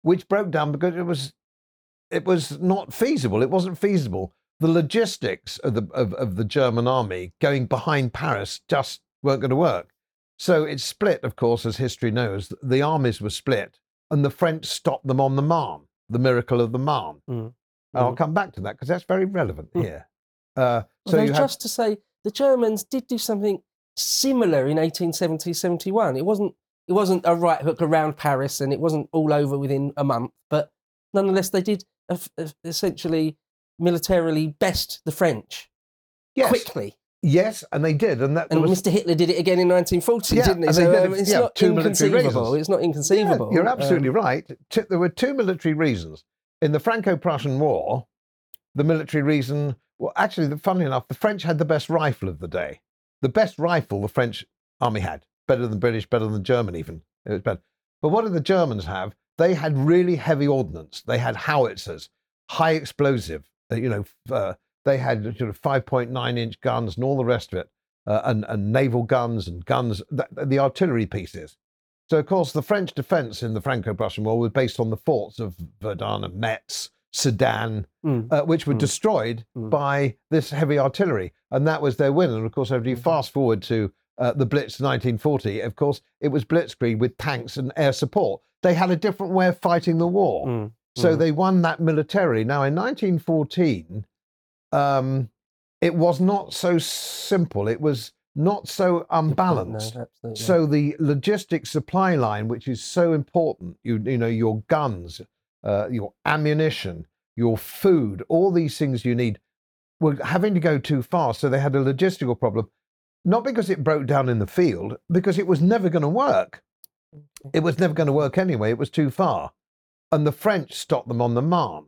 which broke down because it was it was not feasible. It wasn't feasible. The logistics of the of, of the German army going behind Paris just weren't going to work. So it split, of course, as history knows. The armies were split, and the French stopped them on the Marne, the miracle of the Marne. mm. And I'll Mm. come back to that because that's very relevant Mm. here. Uh, so Although you have just to say, the Germans did do something similar in 1870, 71. It wasn't, it wasn't a right hook around Paris and it wasn't all over within a month, but nonetheless, they did essentially militarily best the French Yes, quickly. yes, and they did, and that And was Mr. Hitler did it again in 1940, Yeah, didn't he? So um, it- it's yeah, not two military inconceivable. reasons. It's not inconceivable. Yeah, you're absolutely Um, right. There were two military reasons. In the Franco Prussian War, the military reason, well, actually, the- funnily enough, the French had the best rifle of the day. The best rifle the French army had, better than British, better than German, even. It was better. But what did the Germans have? They had really heavy ordnance. They had howitzers, high explosive, uh, you know, uh, they had sort of 5.9 inch guns and all the rest of it, uh, and, and naval guns and guns, th- the artillery pieces. So, of course, the French defense in the Franco Prussian War was based on the forts of Verdun and Metz, Sedan, Mm. uh, which were Mm. destroyed Mm. by this heavy artillery. And that was their win. And of course, if you Mhm. fast forward to uh, the Blitz 1940, of course, it was blitzkrieg with tanks and air support. They had a different way of fighting the war. Mm. So Mm. they won that militarily. Now, in 1914, um, it was not so simple. It was not so point, no, unbalanced. So the logistic supply line, which is so important, you you know your guns, uh, your ammunition, your food, all these things you need, were having to go too fast. So they had a logistical problem, not because it broke down in the field, because it was never going to work. It was never going to work anyway. It was too far, and the French stopped them on the Marne.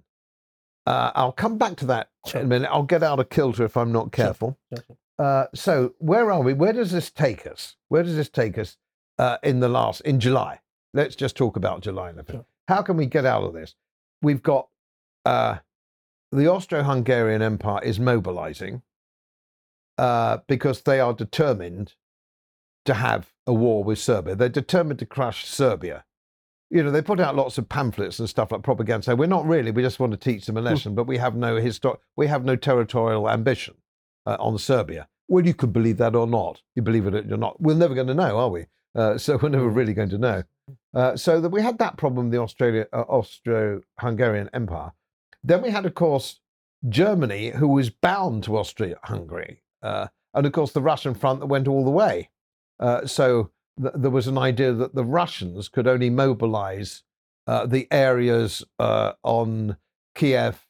Uh, I'll come back to that Sure. in a minute. I'll get out of kilter if I'm not careful. Sure, sure. Uh, so where are we? Where does this take us? Where does this take us uh, in the last in July? Let's just talk about July. a little bit. How can we get out of this? We've got uh, the Austro-Hungarian Empire is mobilizing uh, because they are determined to have a war with Serbia. They're determined to crush Serbia. You know, they put out lots of pamphlets and stuff like propaganda. So we're not really. We just want to teach them a lesson, but we have no histor- We have no territorial ambition uh, on Serbia. Well, you could believe that or not. You believe it or not. We're never going to know, are we? Uh, so we're never really going to know. Uh, so that we had that problem the Australia, uh, Austro-Hungarian Empire. Then we had, of course, Germany, who was bound to Austria-Hungary, uh, and of course the Russian front that went all the way. Uh, so th- there was an idea that the Russians could only mobilize uh, the areas on Kiev,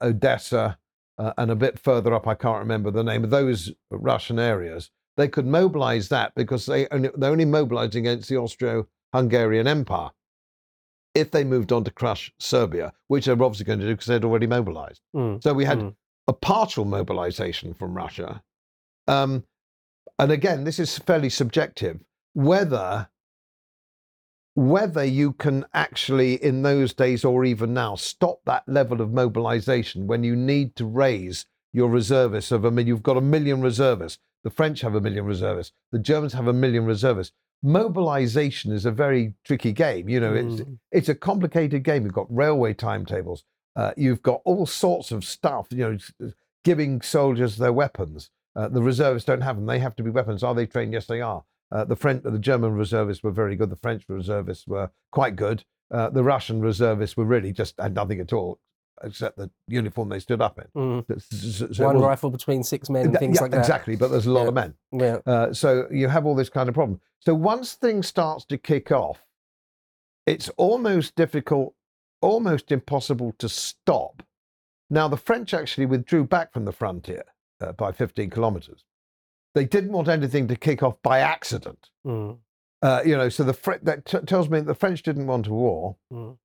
Odessa, and a bit further up, I can't remember the name of those Russian areas. They could mobilize that because they only, they're only mobilizing against the Austro-Hungarian Empire. If they moved on to crush Serbia, which they're obviously going to do because they'd already mobilized. Mm. So we had Mm. a partial mobilization from Russia. Um, and again, this is fairly subjective. Whether whether you can actually, in those days or even now, stop that level of mobilization when you need to raise your reservists of a million. You've got a million reservists. The French have a million reservists. The Germans have a million reservists. Mobilization is a very tricky game. You know, it's Mm. it's a complicated game. You've got railway timetables. Uh, you've got all sorts of stuff. You know, giving soldiers their weapons. Uh, the reservists don't have them. They have to be weapons. Are they trained? Yes, they are. Uh, the French, the German reservists were very good. The French reservists were quite good. Uh, the Russian reservists were really just had nothing at all except the uniform they stood up in. Mm. So- so One rifle between six men, Th- things yeah, like that. Exactly, but there's a lot Yeah. of men. Yeah. Uh, so you have all this kind of problem. So once things starts to kick off, it's almost difficult, almost impossible to stop. Now the French actually withdrew back from the frontier uh, by 15 kilometers. They didn't want anything to kick off by accident. Mm. Uh, you know, so the Fre- that t- tells me the French didn't want a war, Mm.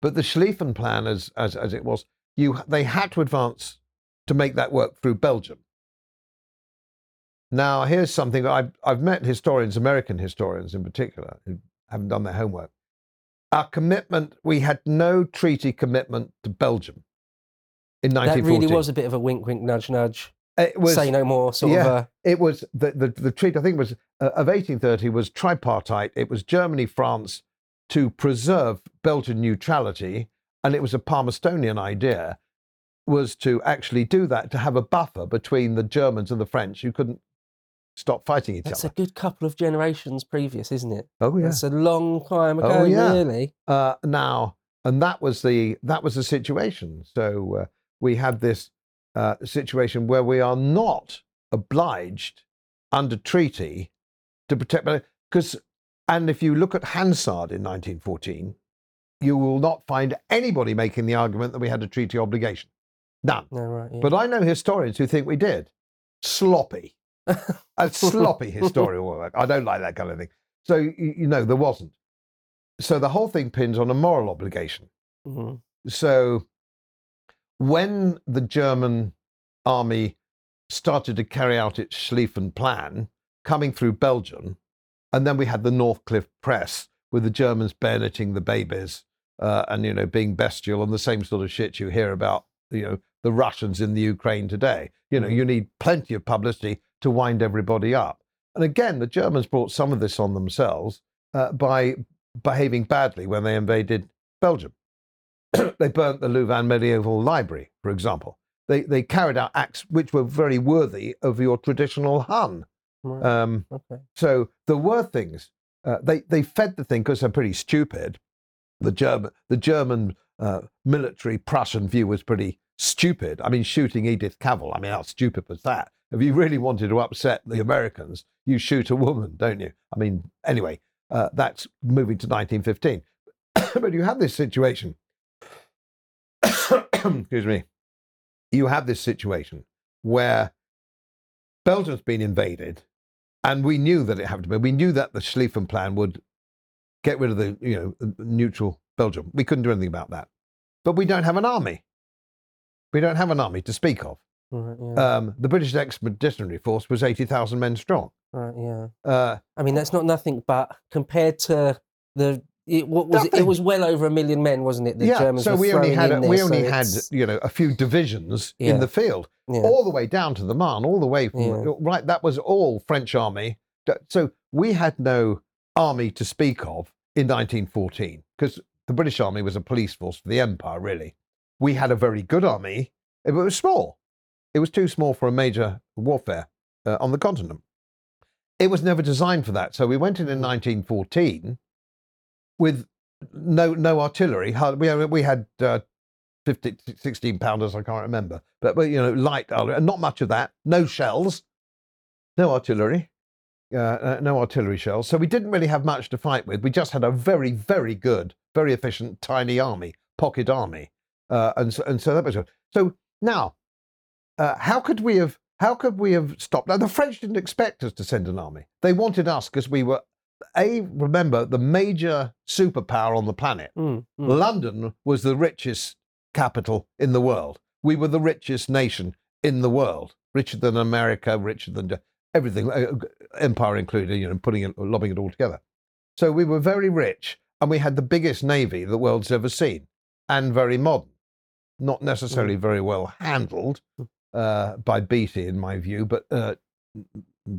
But the Schlieffen plan, as as as it was, you they had to advance to make that work through Belgium. Now, here's something I've, I've met historians, American historians in particular, who haven't done their homework. Our commitment, we had no treaty commitment to Belgium in That 1914. really was a bit of a wink, wink, nudge, nudge. it was, say no more, sort yeah. of. A, it was the, the, the treaty, I think, was uh, of 1830 was tripartite. It was Germany, France to preserve Belgian neutrality, and it was a Palmerstonian idea was to actually do that to have a buffer between the Germans and the French who couldn't stop fighting each other. that's a good couple of generations previous, isn't it? oh yeah. That's a long time ago, Oh, yeah. really. uh, now, and that was the that was the situation. So uh, we had this uh, situation where we are not obliged under treaty to protect because, and if you look at Hansard in 1914, you will not find anybody making the argument that we had a treaty obligation. None. No, right. Yeah. But I know historians who think we did. Sloppy. A sloppy historical work. I don't like that kind of thing. So, you, know, there wasn't. So the whole thing pins on a moral obligation. Mhm. So when the German army started to carry out its Schlieffen plan, coming through Belgium, and then we had the Northcliffe Press with the Germans bayoneting the babies uh, and, you know, being bestial and the same sort of shit you hear about, you know, the Russians in the Ukraine today. You know, Mhm. you need plenty of publicity to wind everybody up. And again, the Germans brought some of this on themselves uh, by behaving badly when they invaded Belgium. they burnt the Louvain Medieval Library, for example. They, they carried out acts which were very worthy of your traditional Hun. Right. Um, okay. so there were things. Uh, they they fed the thing because they're pretty stupid. The German the German uh, military Prussian view was pretty stupid. I mean, shooting Edith Cavell. I mean, how stupid was that? If you really wanted to upset the Americans, you shoot a woman, don't you? I mean, anyway, uh, that's moving to 1915. but you have this situation. excuse me. You have this situation where Belgium's been invaded, and we knew that it had to be. We knew that the Schlieffen Plan would get rid of the you know neutral Belgium. We couldn't do anything about that, but we don't have an army. We don't have an army to speak of. Right. Yeah. Um, the British Expeditionary Force was eighty thousand men strong. right. Yeah. Uh, I mean, that's not nothing, but compared to the it, what was it, it was well over a million men, wasn't it? The yeah, Germans so were we only had a, we there, only so had you know a few divisions Yeah. in the field, yeah. all the way down to the Marne, all the way from Yeah. right. That was all French army. So we had no army to speak of in 1914 because the British army was a police force for the empire. Really, we had a very good army. But it was small. It was too small for a major warfare uh, on the continent. It was never designed for that. So we went in in 1914 with no no artillery. We we had uh, 50, 16 pounders. I can't remember, but, but you know light and not much of that. No shells, no artillery, uh, uh, no artillery shells. So we didn't really have much to fight with. We just had a very very good, very efficient, tiny army, pocket army, uh, and so, and so that was good. So now, uh, how could we have? How could we have stopped? Now the French didn't expect us to send an army. They wanted us because we were a remember the major superpower on the planet. Mm, mm. London was the richest capital in the world. We were the richest nation in the world, richer than America, richer than everything, uh, empire included. You know, putting it, lobbing it all together. So we were very rich, and we had the biggest navy the world's ever seen, and very modern. Not necessarily very well handled uh, by Beatty, in my view, but uh,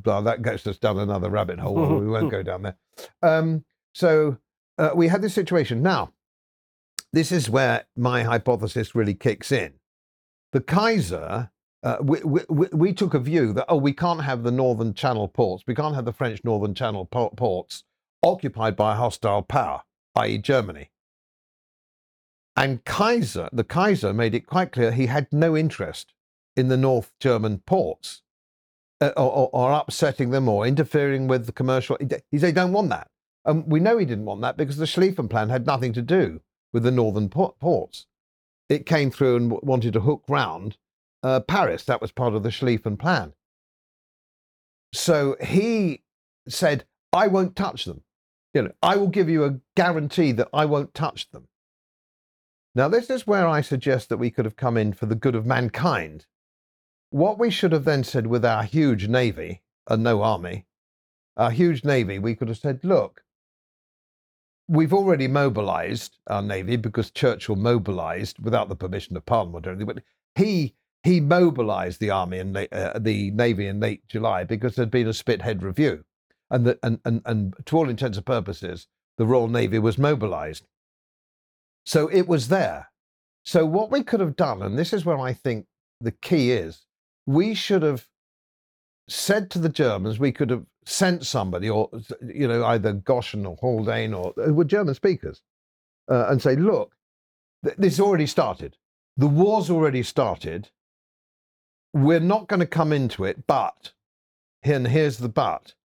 well, that gets us down another rabbit hole. we won't go down there. Um, so uh, we had this situation. Now, this is where my hypothesis really kicks in. The Kaiser, uh, we, we, we- took a view that, oh, we can't have the Northern Channel ports, we can't have the French Northern Channel po- ports occupied by a hostile power, i.e., Germany. And Kaiser, the Kaiser made it quite clear he had no interest in the North German ports uh, or, or, upsetting them or interfering with the commercial. He said, don't want that. And we know he didn't want that because the Schlieffen Plan had nothing to do with the northern port- ports. It came through and w- wanted to hook round uh, Paris. That was part of the Schlieffen Plan. So he said, I won't touch them. You know, I will give you a guarantee that I won't touch them. Now, this is where I suggest that we could have come in for the good of mankind. What we should have then said with our huge navy and no army, our huge navy, we could have said, look, we've already mobilized our navy because Churchill mobilized without the permission of Parliament or anything, but he he mobilized the army and uh, the navy in late July because there'd been a Spithead review, and and, and and to all intents and purposes, the Royal Navy was mobilized. So it was there. So what we could have done, and this is where I think the key is, we should have said to the Germans, we could have sent somebody, or you know, either Goschen or Haldane, or who were German speakers, uh, and say, look, th- this already started. The war's already started. We're not going to come into it, but, and here's the but.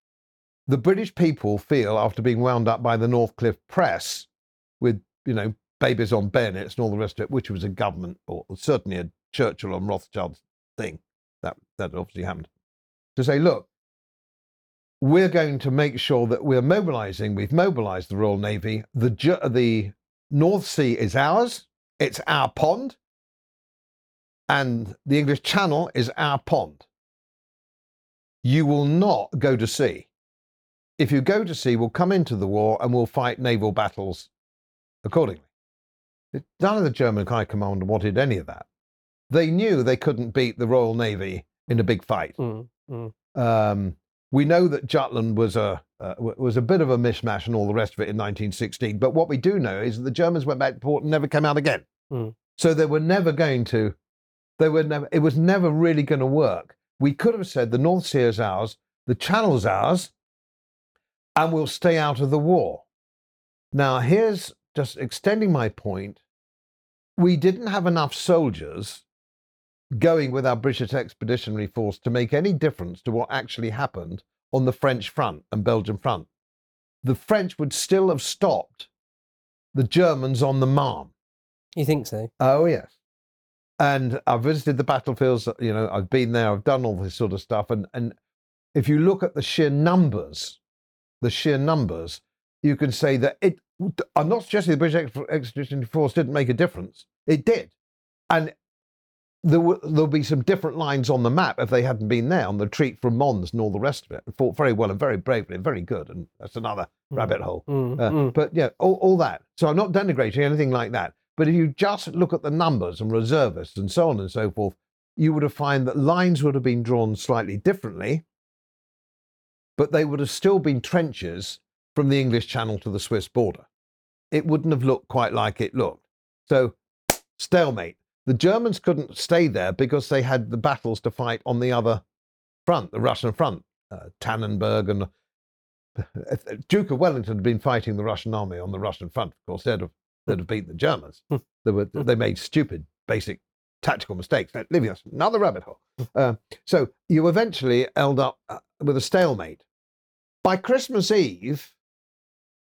The British people feel, after being wound up by the Northcliffe press, with you know babies on bayonets and all the rest of it, which was a government or certainly a Churchill and Rothschild thing. That that obviously happened. To say, look, we're going to make sure that we're mobilizing. We've mobilized the Royal Navy. The the North Sea is ours. It's our pond. And the English Channel is our pond. You will not go to sea. If you go to sea, we'll come into the war and we'll fight naval battles accordingly. None of the German High Command wanted any of that. They knew they couldn't beat the Royal Navy in a big fight. Mm, mm. Um, we know that Jutland was a uh, was a bit of a mishmash and all the rest of it in 1916. But what we do know is that the Germans went back to port and never came out again. Mm. So they were never going to. They were never. It was never really going to work. We could have said the North Sea is ours, the Channel's ours, and we'll stay out of the war. Now here's just extending my point. We didn't have enough soldiers going with our British Expeditionary Force to make any difference to what actually happened on the French front and Belgian front. The French would still have stopped the Germans on the Marne. You think so? Oh, yes. And I've visited the battlefields, you know, I've been there, I've done all this sort of stuff. And, and if you look at the sheer numbers, the sheer numbers, you can say that it, I'm not suggesting the British Expeditionary Force didn't make a difference. It did. And there will there'll be some different lines on the map if they hadn't been there on the retreat from Mons and all the rest of it. And fought very well and very bravely, and very good. And that's another mm. rabbit hole. Mm. Uh, mm. But yeah, all, all that. So I'm not denigrating anything like that. But if you just look at the numbers and reservists and so on and so forth, you would have found that lines would have been drawn slightly differently, but they would have still been trenches from the English Channel to the Swiss border. It wouldn't have looked quite like it looked. So stalemate the Germans couldn't stay there because they had the battles to fight on the other front, the Russian front. Uh, Tannenberg and uh, Duke of Wellington had been fighting the Russian army on the Russian front. Of course, they'd have, they'd have beaten the Germans. Hmm. they, were, hmm. they made stupid, basic tactical mistakes, leaving us another rabbit hole. Uh, so you eventually end up uh, with a stalemate. By Christmas Eve,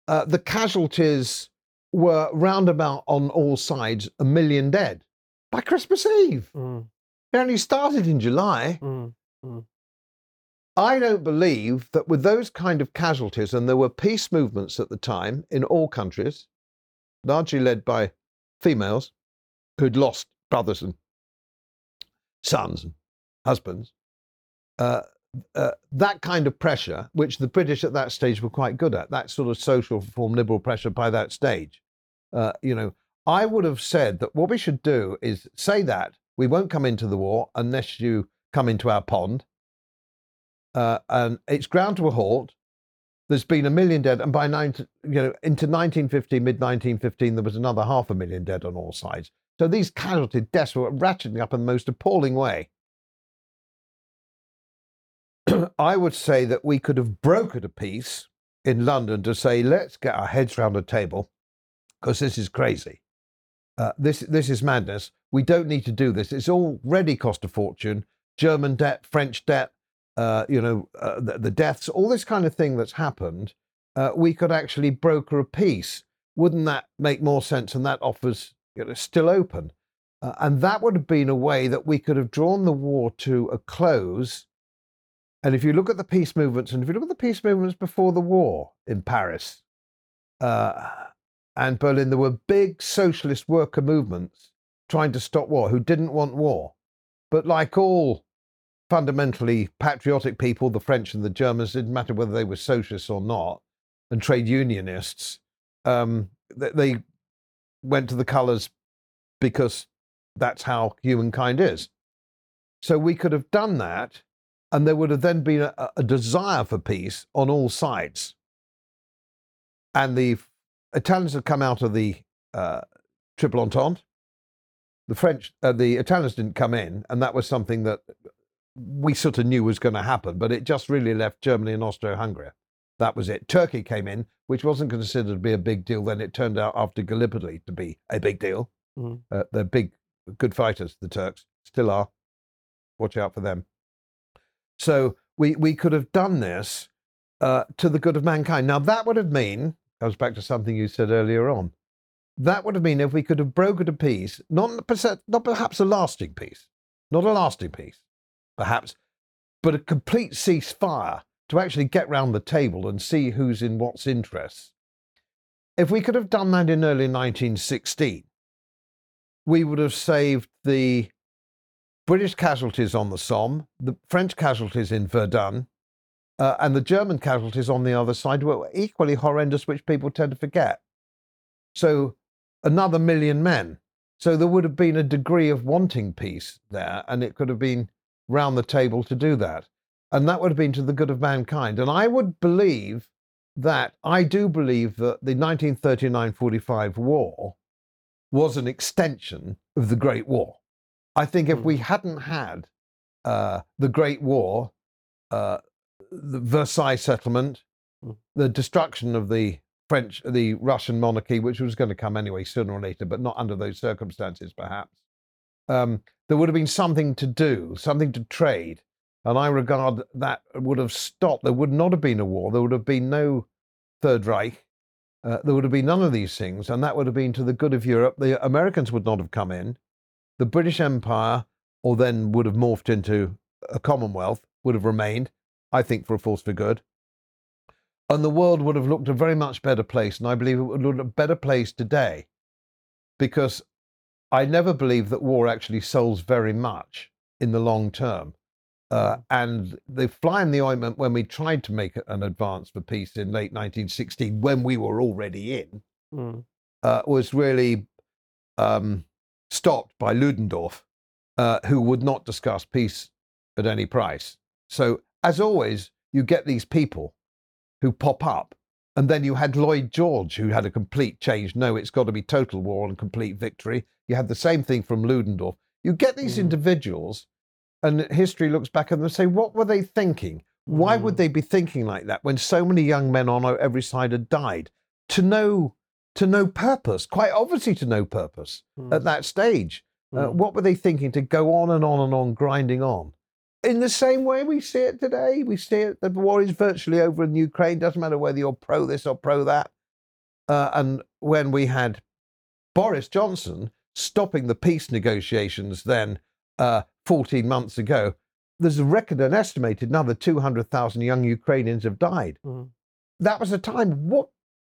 uh, the casualties were roundabout on all sides a million dead by Christmas Eve. Mm. It only started in July. Mm. Mm. I don't believe that with those kind of casualties, and there were peace movements at the time in all countries, largely led by females who'd lost brothers and sons and husbands, uh, uh, that kind of pressure, which the British at that stage were quite good at, that sort of social reform, liberal pressure by that stage, uh, you know, I would have said that what we should do is say that we won't come into the war unless you come into our pond. Uh, and it's ground to a halt. There's been a million dead, and by 19, you know into 1915, mid 1915, there was another half a million dead on all sides. So these casualty deaths were ratcheting up in the most appalling way. I would say that we could have brokered a peace in London to say, let's get our heads round a table because this is crazy. Uh, this this is madness. We don't need to do this. It's already cost a fortune. German debt, French debt, uh, you know, uh, the, the, deaths, all this kind of thing that's happened. Uh, we could actually broker a peace. Wouldn't that make more sense? And that offers you know, still open. Uh, and that would have been a way that we could have drawn the war to a close. And if you look at the peace movements, and if you look at the peace movements before the war in Paris, and Berlin, there were big socialist worker movements trying to stop war who didn't want war. But like all fundamentally patriotic people, the French and the Germans, didn't matter whether they were socialists or not, and trade unionists, um, they, went to the colours because that's how humankind is. So we could have done that, and there would have then been a, a desire for peace on all sides. And the Italians had come out of the uh, Triple Entente. The French, uh, the Italians didn't come in, and that was something that we sort of knew was going to happen, but it just really left Germany and Austria Hungary. That was it. Turkey came in, which wasn't considered to be a big deal. Then it turned out after Gallipoli to be a big deal. Mm-hmm. Uh, they're big, good fighters. The Turks still are. Watch out for them. So we we could have done this uh, to the good of mankind. Now that would have mean goes back to something you said earlier on. that would have been if we could have brokered a peace, not, not perhaps a lasting peace, not a lasting peace, perhaps, but a complete ceasefire to actually get round the table and see who's in what's interests. If we could have done that in early 1916, we would have saved the British casualties on the Somme, the French casualties in Verdun, uh, and the German casualties on the other side were equally horrendous, which people tend to forget. So, another million men. So, there would have been a degree of wanting peace there, and it could have been round the table to do that. And that would have been to the good of mankind. And I would believe that, I do believe that the 1939 45 war was an extension of the Great War. I think if Mm. we hadn't had uh, the Great War, uh, the Versailles settlement, Mm. the destruction of the French, the Russian monarchy, which was going to come anyway sooner or later, but not under those circumstances, perhaps. Um, there would have been something to do, something to trade. And I regard that would have stopped. There would not have been a war. There would have been no Third Reich. Uh, there would have been none of these things. And that would have been to the good of Europe. The Americans would not have come in. The British Empire, or then would have morphed into a Commonwealth, would have remained, I think, for a force for good. And the world would have looked a very much better place. And I believe it would look a better place today because I never believe that war actually solves very much in the long term. Uh, and the fly in the ointment when we tried to make an advance for peace in late 1916, when we were already in, Mm. uh, was really um, stopped by Ludendorff, uh, who would not discuss peace at any price. So, as always, you get these people who pop up. And then you had Lloyd George, who had a complete change. No, it's got to be total war and complete victory. You had the same thing from Ludendorff. You get these Mm. individuals, and history looks back at them and say, what were they thinking? Why would Mm. they be thinking like that when so many young men on every side had died? To no, to no purpose, quite obviously to no purpose Mm. at that stage. Uh, Mm. what were they thinking to go on and on and on, grinding on? In the same way we see it today, we see it. The war is virtually over in Ukraine. Doesn't matter whether you're pro this or pro that. Uh, and when we had Boris Johnson stopping the peace negotiations, then uh, 14 months ago, there's a record and estimated another 200,000 young Ukrainians have died. Mm. That was a time. What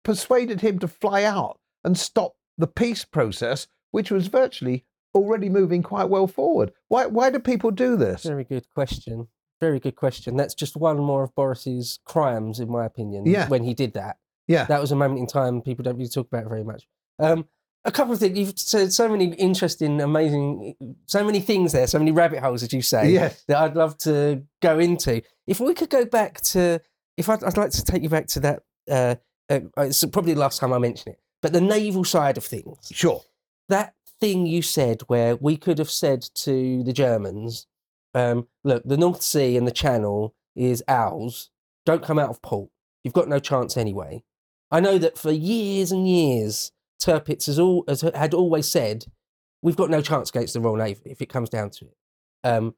persuaded him to fly out and stop the peace process, which was virtually already moving quite well forward? Why, why do people do this? Very good question. Very good question. That's just one more of Boris's crimes, in my opinion. Yeah. When he did that, Yeah. that was a moment in time people don't really talk about very much. Um, a couple of things you've said so many interesting, amazing, so many things there, so many rabbit holes, as you say, Yes. that I'd love to go into. If we could go back to, if I'd, I'd like to take you back to that. Uh, uh, it's probably the last time I mention it, but the naval side of things Sure. that thing you said where we could have said to the Germans, um, look, the North Sea and the Channel is ours. Don't come out of port. You've got no chance anyway. I know that for years and years, Tirpitz has, all, has had always said, we've got no chance against the Royal Navy if it comes down to it. Um,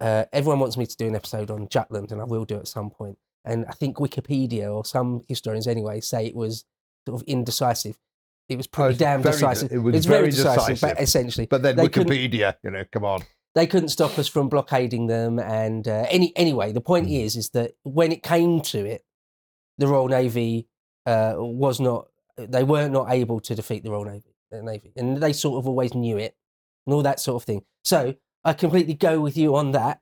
uh, everyone wants me to do an episode on Jutland, and I will do it at some point. And I think Wikipedia or some historians anyway say it was sort of indecisive. It was pretty it's damn very decisive. it was it's very very decisive, decisive. but essentially, But then Wikipedia, you know, come on. they couldn't stop us from blockading them. And uh, any anyway, the point Mm. is, is that when it came to it, the Royal Navy uh, was not. They were not able to defeat the Royal Navy, the Navy, and they sort of always knew it, and all that sort of thing. So I completely go with you on that.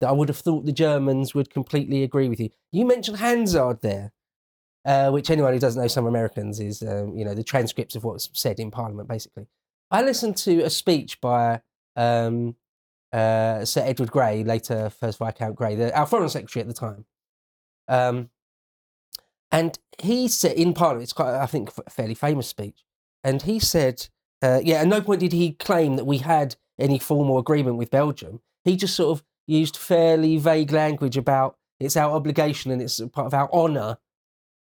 That I would have thought the Germans would completely agree with you. You mentioned Hansard there, uh, which anyone who doesn't know some Americans is, um, you know, the transcripts of what's said in Parliament, basically. I listened to a speech by um, uh, Sir Edward Grey, later First Viscount Grey, the, our Foreign Secretary at the time. Um, and he said in Parliament, it's quite, I think, a fairly famous speech. And he said, uh, yeah, at no point did he claim that we had any formal agreement with Belgium. He just sort of used fairly vague language about it's our obligation and it's part of our honour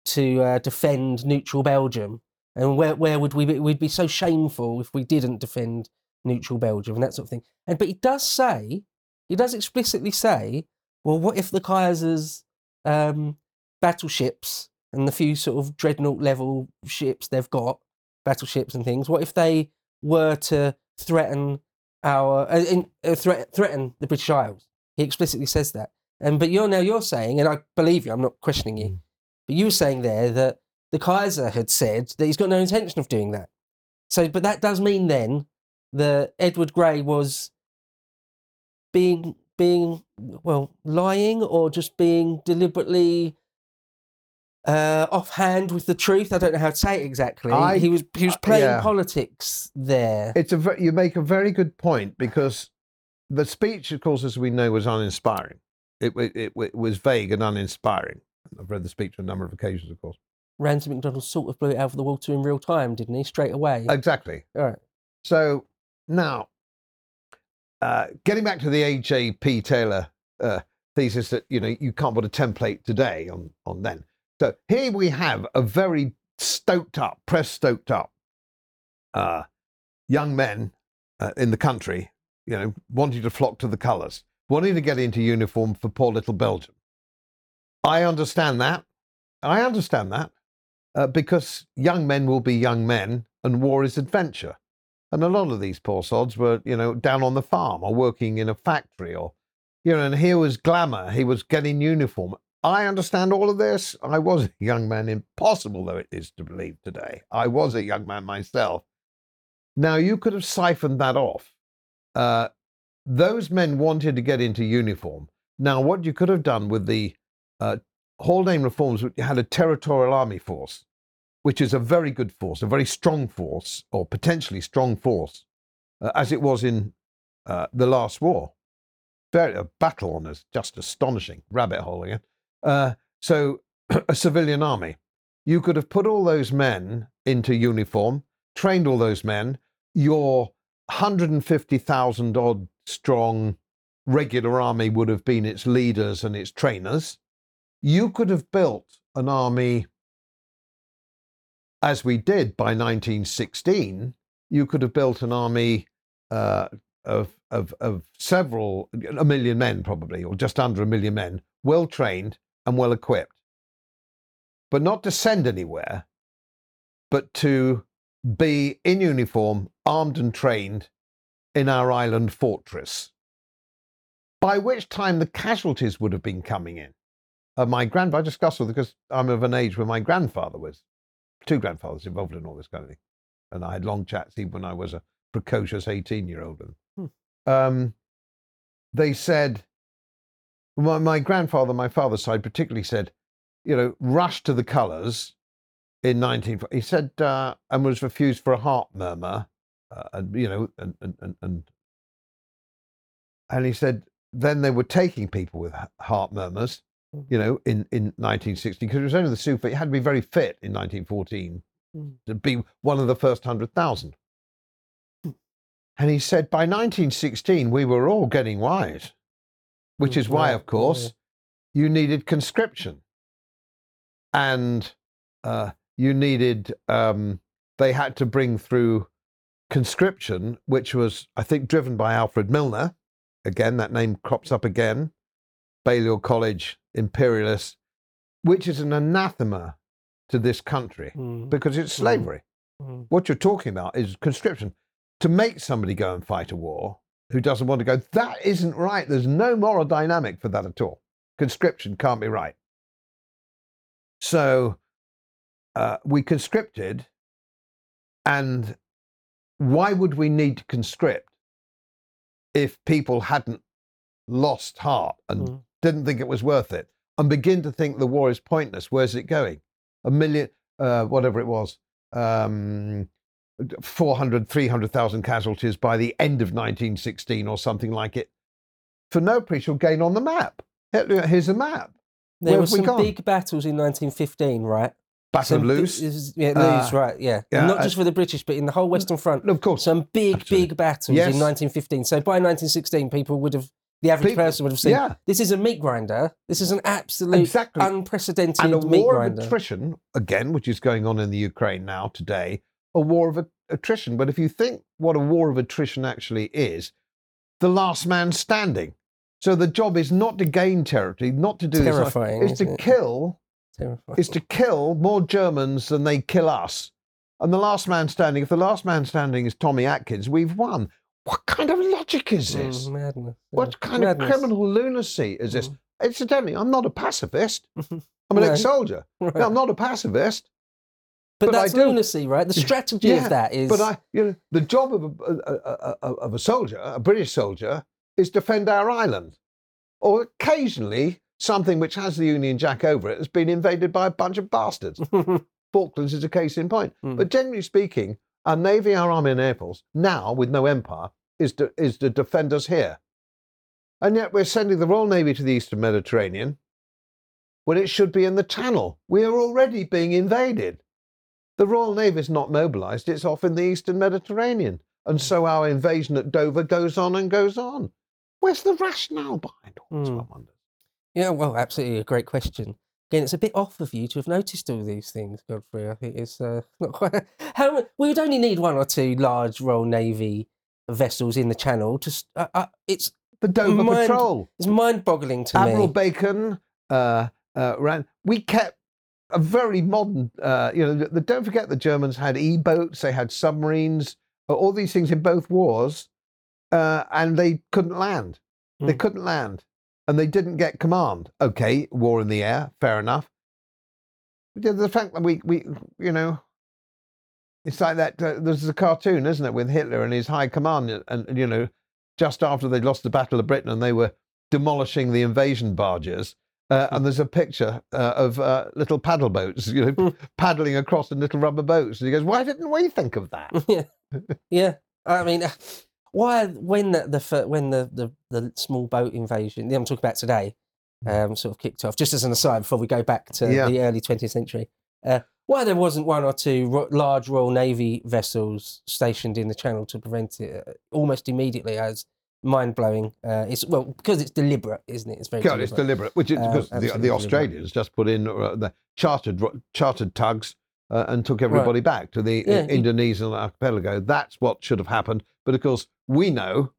to uh, defend neutral Belgium. And where, where would we be? We'd be so shameful if we didn't defend neutral Belgium and that sort of thing. And but he does say, he does explicitly say, well, what if the Kaiser's um, battleships and the few sort of dreadnought level ships they've got battleships and things. What if they were to threaten our uh, in, uh, threat, threaten the British Isles? He explicitly says that. And but you're now you're saying, and I believe you, I'm not questioning you, Mm. But you were saying there that the Kaiser had said that he's got no intention of doing that. So, but that does mean then that Edward Grey was being being well lying or just being deliberately uh, offhand with the truth. I don't know how to say it exactly. I- he was he was uh, playing yeah. politics there. It's a you make a very good point because the speech, of course, as we know, was uninspiring. It, it, it was vague and uninspiring. I've read the speech on a number of occasions, of course. Ramsay MacDonald sort of blew it out of the water in real time, didn't he? Straight away. Exactly. All right. So now, uh, getting back to the A.J.P. Taylor uh, thesis that you know you can't put a template today on on then. So here we have a very stoked up, press stoked up, uh, young men uh, in the country, you know, wanting to flock to the colours, wanting to get into uniform for poor little Belgium. I understand that. I understand that uh, because young men will be young men, and war is adventure. And a lot of these poor sods were, you know, down on the farm or working in a factory or, you know, and here was glamour. He was getting uniform. I understand all of this. I was a young man, impossible though it is to believe today. I was a young man myself. Now, you could have siphoned that off. Uh, those men wanted to get into uniform. Now, what you could have done with the uh, Haldane reforms, had a territorial army force which is a very good force, a very strong force, or potentially strong force, uh, as it was in uh, the last war. Very, a battle on us, just astonishing. Rabbit hole again. Uh, so, a civilian army. You could have put all those men into uniform, trained all those men. Your 150,000 odd strong regular army would have been its leaders and its trainers. You could have built an army as we did by 1916, you could have built an army uh, of, of, of several, a million men probably, or just under a million men, well trained and well equipped. But not to send anywhere, but to be in uniform, armed and trained in our island fortress. By which time the casualties would have been coming in. Uh, my grandfather, I discussed with because I'm of an age where my grandfather was two grandfathers involved in all this kind of thing. And I had long chats even when I was a precocious 18 year old. Hmm. Um, they said, my, my grandfather, my father's side particularly said, you know, rush to the colours in 19. He said, uh, and was refused for a heart murmur. Uh, and, you know, and, and, and, and, and he said, then they were taking people with heart murmurs you know, in, in 1960, because it was only the super, you had to be very fit in 1914 Mm. to be one of the first 100,000. And he said, by 1916, we were all getting wise, which Mm, is why, of course, you needed conscription. And uh, you needed, um, they had to bring through conscription, which was, I think, driven by Alfred Milner. Again, that name crops up again. Balliol College imperialists, which is an anathema to this country Mm, because it's slavery. mm. What you're talking about is conscription. To make somebody go and fight a war who doesn't want to go, that isn't right. There's no moral dynamic for that at all. Conscription can't be right. So uh, we conscripted, and why would we need to conscript if people hadn't lost heart and Mm. Didn't think it was worth it and begin to think the war is pointless? Where's it going? A million, uh, whatever it was, um, 400, 300,000 casualties by the end of 1916 or something like it for no appreciable gain on the map. Here's a map. There Where were have we some big battles in 1915, right? Battle of Some bi- Loos. yeah, Uh, right? Yeah, yeah, not uh, just for the British, but in the whole Western Front. Of course. Some big, Absolutely. big battles Yes. in 1915. So by 1916, people would have, the average People- person would have seen, yeah. this is a meat grinder. This is an absolute Exactly. unprecedented and a war grinder. of attrition, again, which is going on in the Ukraine now today, a war of attrition. But if you think what a war of attrition actually is, the last man standing. So the job is not to gain territory, not to do this. Terrifying, It's to it? kill. Terrifying. It's to kill more Germans than they kill us. and the last man standing, if the last man standing is Tommy Atkins, we've won. What kind of logic is this? Mm, madness. yeah. What kind Madness. of criminal lunacy is this? Mm. Incidentally, I'm not a pacifist. I'm an No. ex-soldier. Right. No, I'm not a pacifist. but, but that's lunacy, right? The strategy Yeah, of that is. But I, you know, the job of a, a, a, a, of a soldier, a British soldier, is defend our island. Or occasionally, something which has the Union Jack over it has been invaded by a bunch of bastards. Falklands is a case in point. Mm. But generally speaking, our navy, our army, and air force now, with no empire, is to, is to defend us here. And yet we're sending the Royal Navy to the Eastern Mediterranean when it should be in the Channel. We are already being invaded. The Royal Navy is not mobilised, it's off in the Eastern Mediterranean. And so our invasion at Dover goes on and goes on. Where's the rationale behind all this, Mm. one wonders? Yeah, well, absolutely a great question. Again, it's a bit off of you to have noticed all these things, Godfrey. I think it's uh, not quite. How we would only need one or two large Royal Navy vessels in the Channel. To uh, uh, it's The Dover Mind- Patrol. it's mind-boggling to Admiral me. Bacon uh, uh, ran. We kept a very modern. Uh, you know, the, the- don't forget the Germans had e-boats, they had submarines, all these things in both wars, uh, and they couldn't land. They Mm. couldn't land, and they didn't get command. Okay, war in the air, fair enough. But the fact that we, we, you know. It's like that. Uh, there's a cartoon, isn't it, with Hitler and his high command, and, and you know, just after they lost the Battle of Britain and they were demolishing the invasion barges. Uh, and there's a picture uh, of uh, little paddle boats, you know, paddling across in little rubber boats. And he goes, "Why didn't we think of that?" yeah, yeah. I mean, why when the, the when the, the the small boat invasion? Yeah, I'm talking about today. Um, sort of kicked off. Just as an aside, before we go back to Yeah. the early 20th century, uh, why there wasn't one or two ro- large Royal Navy vessels stationed in the Channel to prevent it uh, almost immediately as mind blowing. Uh, it's well because it's deliberate, isn't it? It's very God, it's deliberate. deliberate, which is Um, because the, the deliberate. Australians just put in uh, the chartered chartered tugs uh, and took everybody back to the Yeah, Indonesian archipelago. That's what should have happened. But of course, we know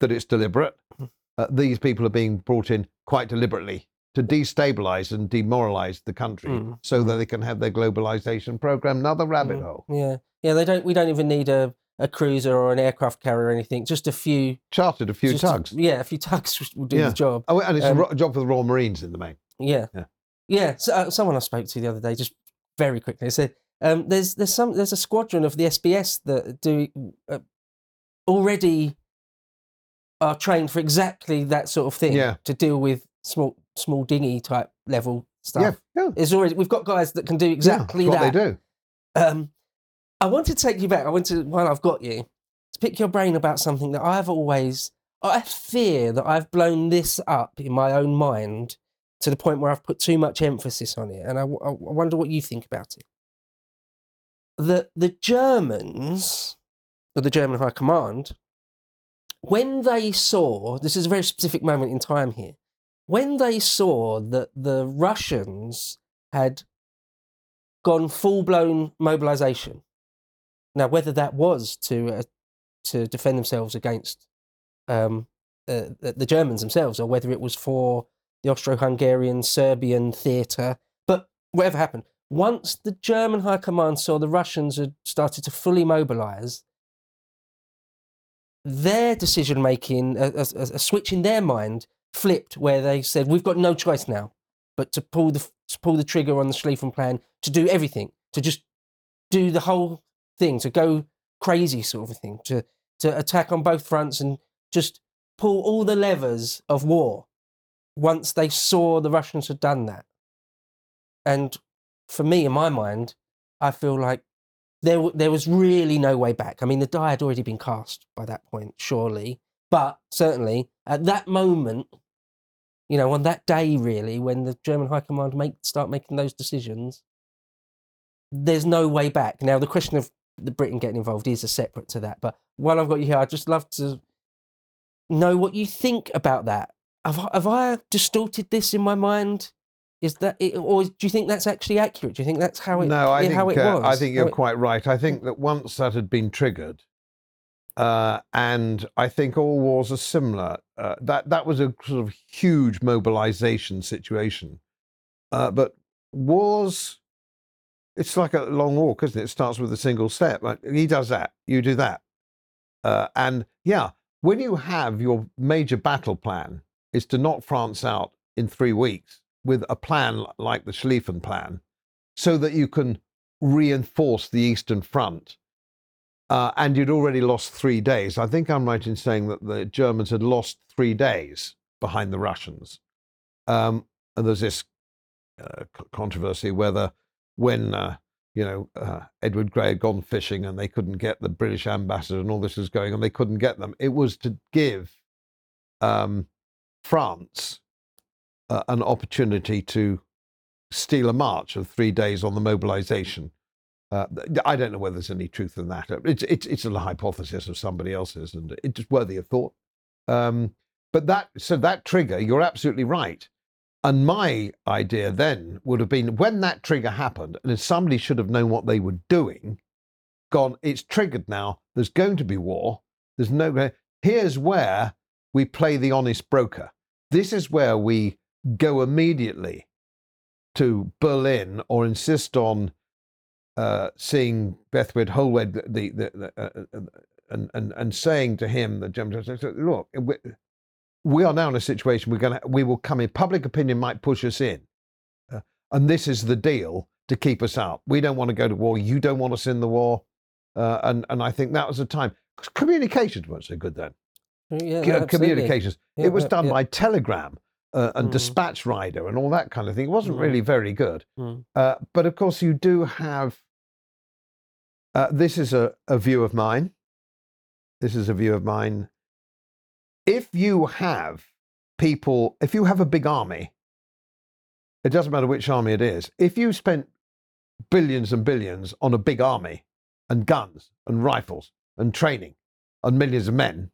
that it's deliberate. Hmm. Uh, these people are being brought in quite deliberately to destabilize and demoralize the country Mm, so that they can have their globalization program. Another rabbit Mm, hole. Yeah, yeah. They don't. We don't even need a, a cruiser or an aircraft carrier or anything. Just a few. Chartered a few just a- tugs. yeah, a few tugs will do Yeah. the job. Oh, and it's Um, a job for the Royal Marines in the main. Yeah, Yeah. yeah. So, uh, someone I spoke to the other day, just very quickly, said um, there's there's some there's a squadron of the SBS that do uh, already are trained for exactly that sort of thing. Yeah. To deal with small small dinghy type level stuff. Yeah, yeah. It's already we've got guys that can do exactly yeah, that. what they do. Um, I want to take you back. I want to, while I've got you, to pick your brain about something that I've always, I fear that I've blown this up in my own mind to the point where I've put too much emphasis on it. And I wonder what you think about it. The, the Germans, or the German High Command, when they saw, this is a very specific moment in time here, when they saw that the Russians had gone full blown mobilization. Now, whether that was to uh, to defend themselves against um, uh, the Germans themselves, or whether it was for the Austro-Hungarian Serbian theatre, but whatever happened, once the German High Command saw the Russians had started to fully mobilize, their decision making, a, a, a switch in their mind flipped, where they said, "We've got no choice now." but to pull the to pull the trigger on the Schlieffen plan, to do everything, to just do the whole thing, to go crazy sort of thing, to to attack on both fronts and just pull all the levers of war. Once they saw the Russians had done that, and for me, in my mind, I feel like there there was really no way back. I mean, the die had already been cast by that point, surely, but certainly at that moment, you know, on that day, really, when the German High Command make start making those decisions, there's no way back. Now, the question of the Britain getting involved is a separate to that. But while I've got you here, I'd just love to know what you think about that. Have, I- have I distorted this in my mind? Is that it, or do you think that's actually accurate? Do you think that's how it? no, I think, how it uh. I think you're it- quite right. I think that once that had been triggered, uh, and I think all wars are similar. Uh, that that was a sort of huge mobilization situation, uh, but wars. it's like a long walk, isn't it? It starts with a single step. Like he does that, you do that, uh, and yeah, when you have your major battle plan is to knock France out in three weeks with a plan like the Schlieffen plan, so that you can reinforce the Eastern Front. Uh, and you'd already lost three days. I think I'm right in saying that the Germans had lost three days behind the Russians. Um, and there's this uh, controversy whether when uh, you know uh, Edward Grey had gone fishing and they couldn't get the British ambassador and all this was going on, they couldn't get them. It was to give um, France uh, an opportunity to steal a march of three days on the mobilization. Uh, I don't know whether there's any truth in that. It's, it's, it's a hypothesis of somebody else's, and it's worthy of thought. Um, but that, so that trigger, you're absolutely right. And my idea then would have been when that trigger happened, and if somebody should have known what they were doing, gone, it's triggered now. There's going to be war. There's no, here's where we play the honest broker. This is where we go immediately to Berlin or insist on uh, seeing Bethmann Hollweg the, the, the uh, uh, and, and, and saying to him, the look, we are now in a situation we're going to we will come in. Public opinion might push us in uh, and this is the deal to keep us out. We don't want to go to war. You don't want us in the war. Uh, and and i think that was the time. Communications weren't so good then yeah, communications. Yeah, it was done by telegram uh, and Mm. dispatch rider and all that kind of thing. It wasn't Mm. really very good. Mm. uh, but of course you do have uh, this is a, a view of mine. This is a view of mine. If you have people, if you have a big army, it doesn't matter which army it is, if you spent billions and billions on a big army and guns and rifles and training and millions of men,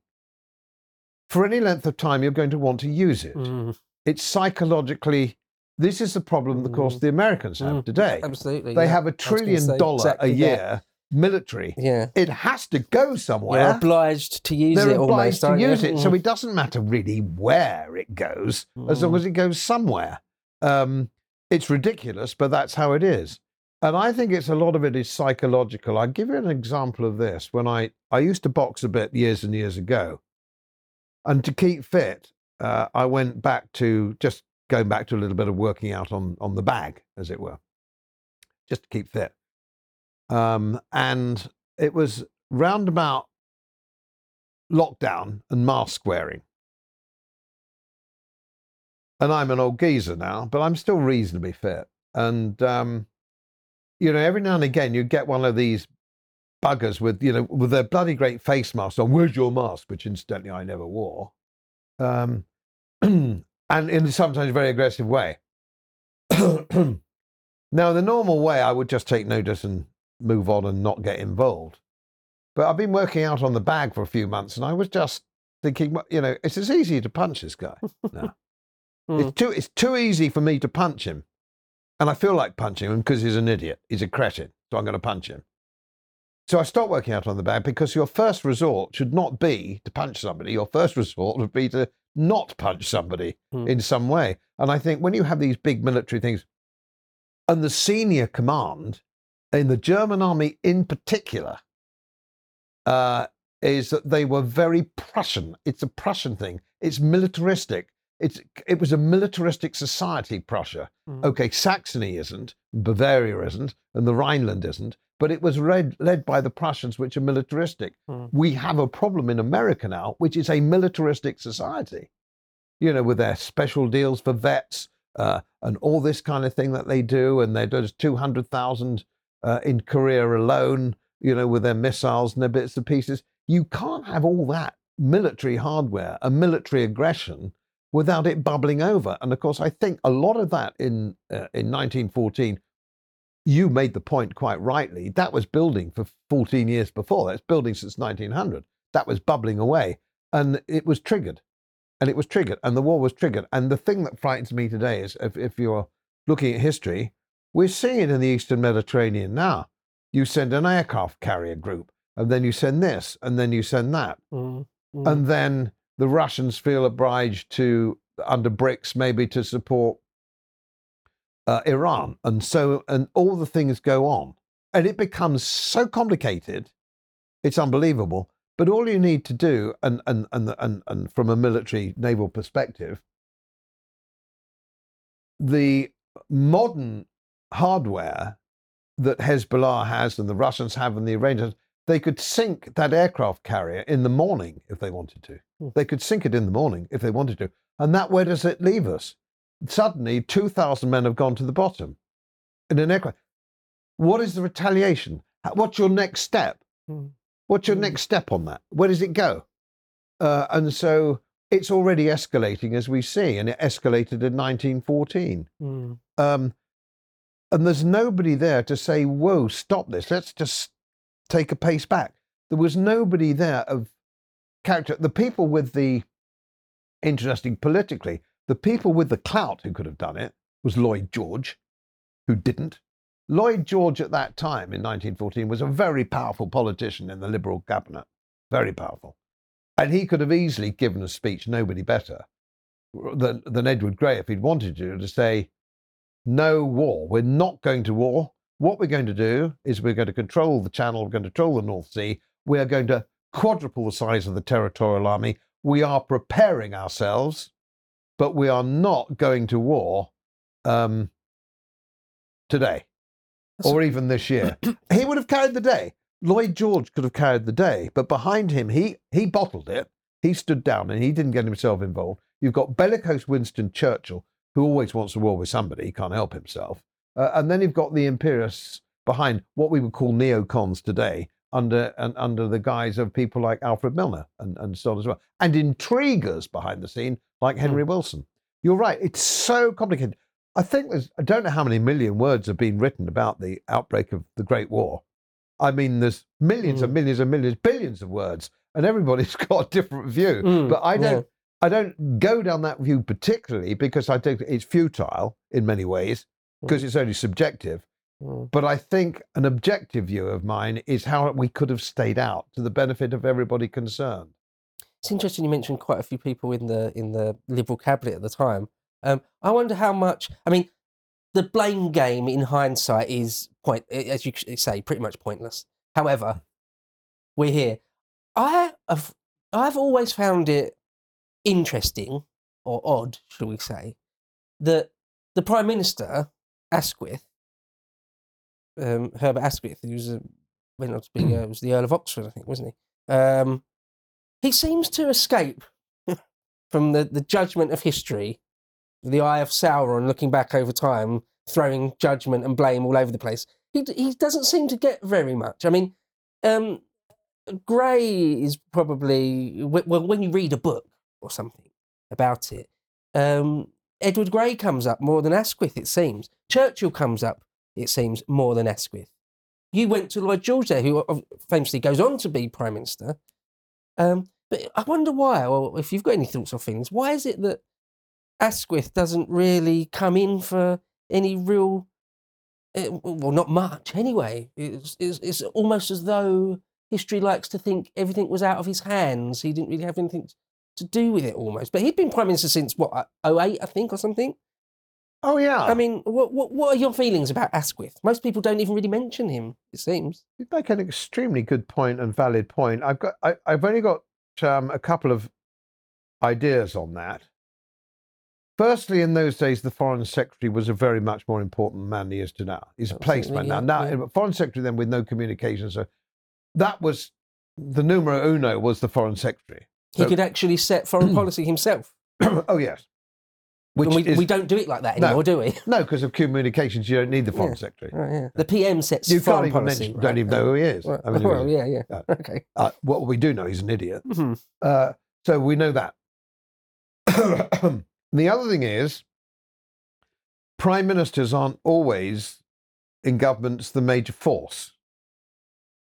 for any length of time, you're going to want to use it. Mm. It's psychologically, this is the problem, of course, Mm. the Americans have Mm. today. Absolutely. They yeah. have a trillion dollar exactly a that. year military. Yeah. It has to go somewhere. You're somewhere obliged to use they're it obliged almost, to you? use it. So Mm. it doesn't matter really where it goes, as long Mm. as it goes somewhere. Um, it's ridiculous, but that's how it is. And I think it's a lot of it is psychological. I'll give you an example of this. When I, I used to box a bit years and years ago, and to keep fit, uh, I went back to just going back to a little bit of working out on, on the bag, as it were, just to keep fit. Um, and it was roundabout lockdown and mask wearing. And I'm an old geezer now, but I'm still reasonably fit. And, um, you know, every now and again you get one of these buggers with, you know, with their bloody great face mask on. Where's your mask? Which incidentally I never wore. Um, and in a sometimes very aggressive way. now, the normal way, I would just take notice and move on and not get involved. But I've been working out on the bag for a few months, and I was just thinking, well, you know, it's as easy to punch this guy. now. Hmm. It's too it's too easy for me to punch him, and I feel like punching him because he's an idiot. He's a cretin, so I'm going to punch him. So I stopped working out on the bag because your first resort should not be to punch somebody. Your first resort would be to not punch somebody Hmm. in some way. And I think when you have these big military things, and the senior command in the German army in particular, uh, is that they were very Prussian. It's a Prussian thing. It's militaristic. It's it was a militaristic society, Prussia. Mm. Okay, Saxony isn't, Bavaria isn't, and the Rhineland isn't, but it was led, led by the Prussians, which are militaristic. Mm. We have a problem in America now, which is a militaristic society. You know, with their special deals for vets uh, and all this kind of thing that they do, and they hundred thousand uh, in Korea alone. You know, with their missiles and their bits and pieces. You can't have all that military hardware and military aggression without it bubbling over. And of course, I think a lot of that in uh, in 1914, you made the point quite rightly. That was building for 14 years before. That's building since 1900. That was bubbling away, and it was triggered, and it was triggered, and the war was triggered. And the thing that frightens me today is if, if you're looking at history, we're seeing it in the Eastern Mediterranean now. You send an aircraft carrier group, and then you send this, and then you send that. Mm. Mm. And then the Russians feel obliged to, under BRICS, maybe to support uh, Iran, and so and all the things go on, and it becomes so complicated, it's unbelievable. But all you need to do, and and and and, and from a military naval perspective, the modern hardware that Hezbollah has and the Russians have and the Iranians, they could sink that aircraft carrier in the morning if they wanted to. Hmm. They could sink it in the morning if they wanted to. And that where does it leave us? Suddenly, 2,000 men have gone to the bottom in an aircraft. What is the retaliation? What's your next step? Hmm. What's your Hmm. next step on that? Where does it go? Uh, and so it's already escalating as we see, and it escalated in 1914. Mm. Um, and there's nobody there to say, whoa, stop this. Let's just take a pace back. There was nobody there of character. The people with the, interesting politically, the people with the clout who could have done it was Lloyd George, who didn't. Lloyd George at that time in 1914 was a very powerful politician in the Liberal cabinet, very powerful. And he could have easily given a speech, nobody better than, than Edward Grey if he'd wanted to, to say, no war. We're not going to war. What we're going to do is we're going to control the Channel, we're going to control the North Sea, we are going to quadruple the size of the territorial army. We are preparing ourselves, but we are not going to war um, today That's- or even this year. he would have carried the day. Lloyd George could have carried the day, but behind him, he he bottled it. He stood down and he didn't get himself involved. You've got bellicose Winston Churchill, who always wants a war with somebody. He can't help himself. Uh, and then you've got the imperialists behind what we would call neocons today, under and under the guise of people like Alfred Milner and, and so on as well, and intriguers behind the scene like Henry Wilson. You're right; it's so complicated. I think there's I don't know how many million words have been written about the outbreak of the Great War. I mean, there's millions and Mm. millions and millions, billions of words, and everybody's got a different view. Mm, But I don't, I don't go down that view particularly because I think it's futile in many ways because it's only subjective. Mm. But I think an objective view of mine is how we could have stayed out to the benefit of everybody concerned. It's interesting you mentioned quite a few people in the in the Liberal cabinet at the time. Um, I wonder how much. I mean, the blame game in hindsight is point, as you say, pretty much pointless. However, we're here. I have I've always found it interesting or odd, shall we say, that the Prime Minister Asquith, um, Herbert Asquith, who's a, went on to be uh, was the Earl of Oxford, I think, wasn't he? Um, he seems to escape from the, the judgment of history, the eye of Sauron looking back over time, throwing judgment and blame all over the place. He, he doesn't seem to get very much. I mean, um, Grey is probably, well, when you read a book or something about it, um, Edward Grey comes up more than Asquith, it seems. Churchill comes up, it seems, more than Asquith. You went to Lloyd George there, who famously goes on to be Prime Minister. Um, but I wonder why, or if you've got any thoughts or feelings, why is it that Asquith doesn't really come in for any real, eh, well, not much anyway. It's, it's, it's almost as though history likes to think everything was out of his hands. He didn't really have anything to do with it almost. But he'd been Prime Minister since, what, 08, I think, or something? Oh yeah, I mean, what, what, what are your feelings about Asquith? Most people don't even really mention him, it seems. you make an extremely good point and valid point. I've got, I, I've only got um, a couple of ideas on that. Firstly, in those days, the foreign secretary was a very much more important man than he is to now. He's a placeman now. Now, yeah. foreign secretary then with no communications. So that was the numero uno was the foreign secretary. He So- could actually set foreign policy himself. oh yes, which we, is we don't do it like that No. anymore, do we? no because of communications. You don't need the foreign Yeah. secretary. Right, yeah. The PM sets You can't foreign even policy. mention, right? don't even know who he is. Well, I mean, well, yeah, yeah. Yeah. Okay. uh, what we do know, he's an idiot. Mhm. Uh, so we know that. the other thing is, prime ministers aren't always in governments the major force.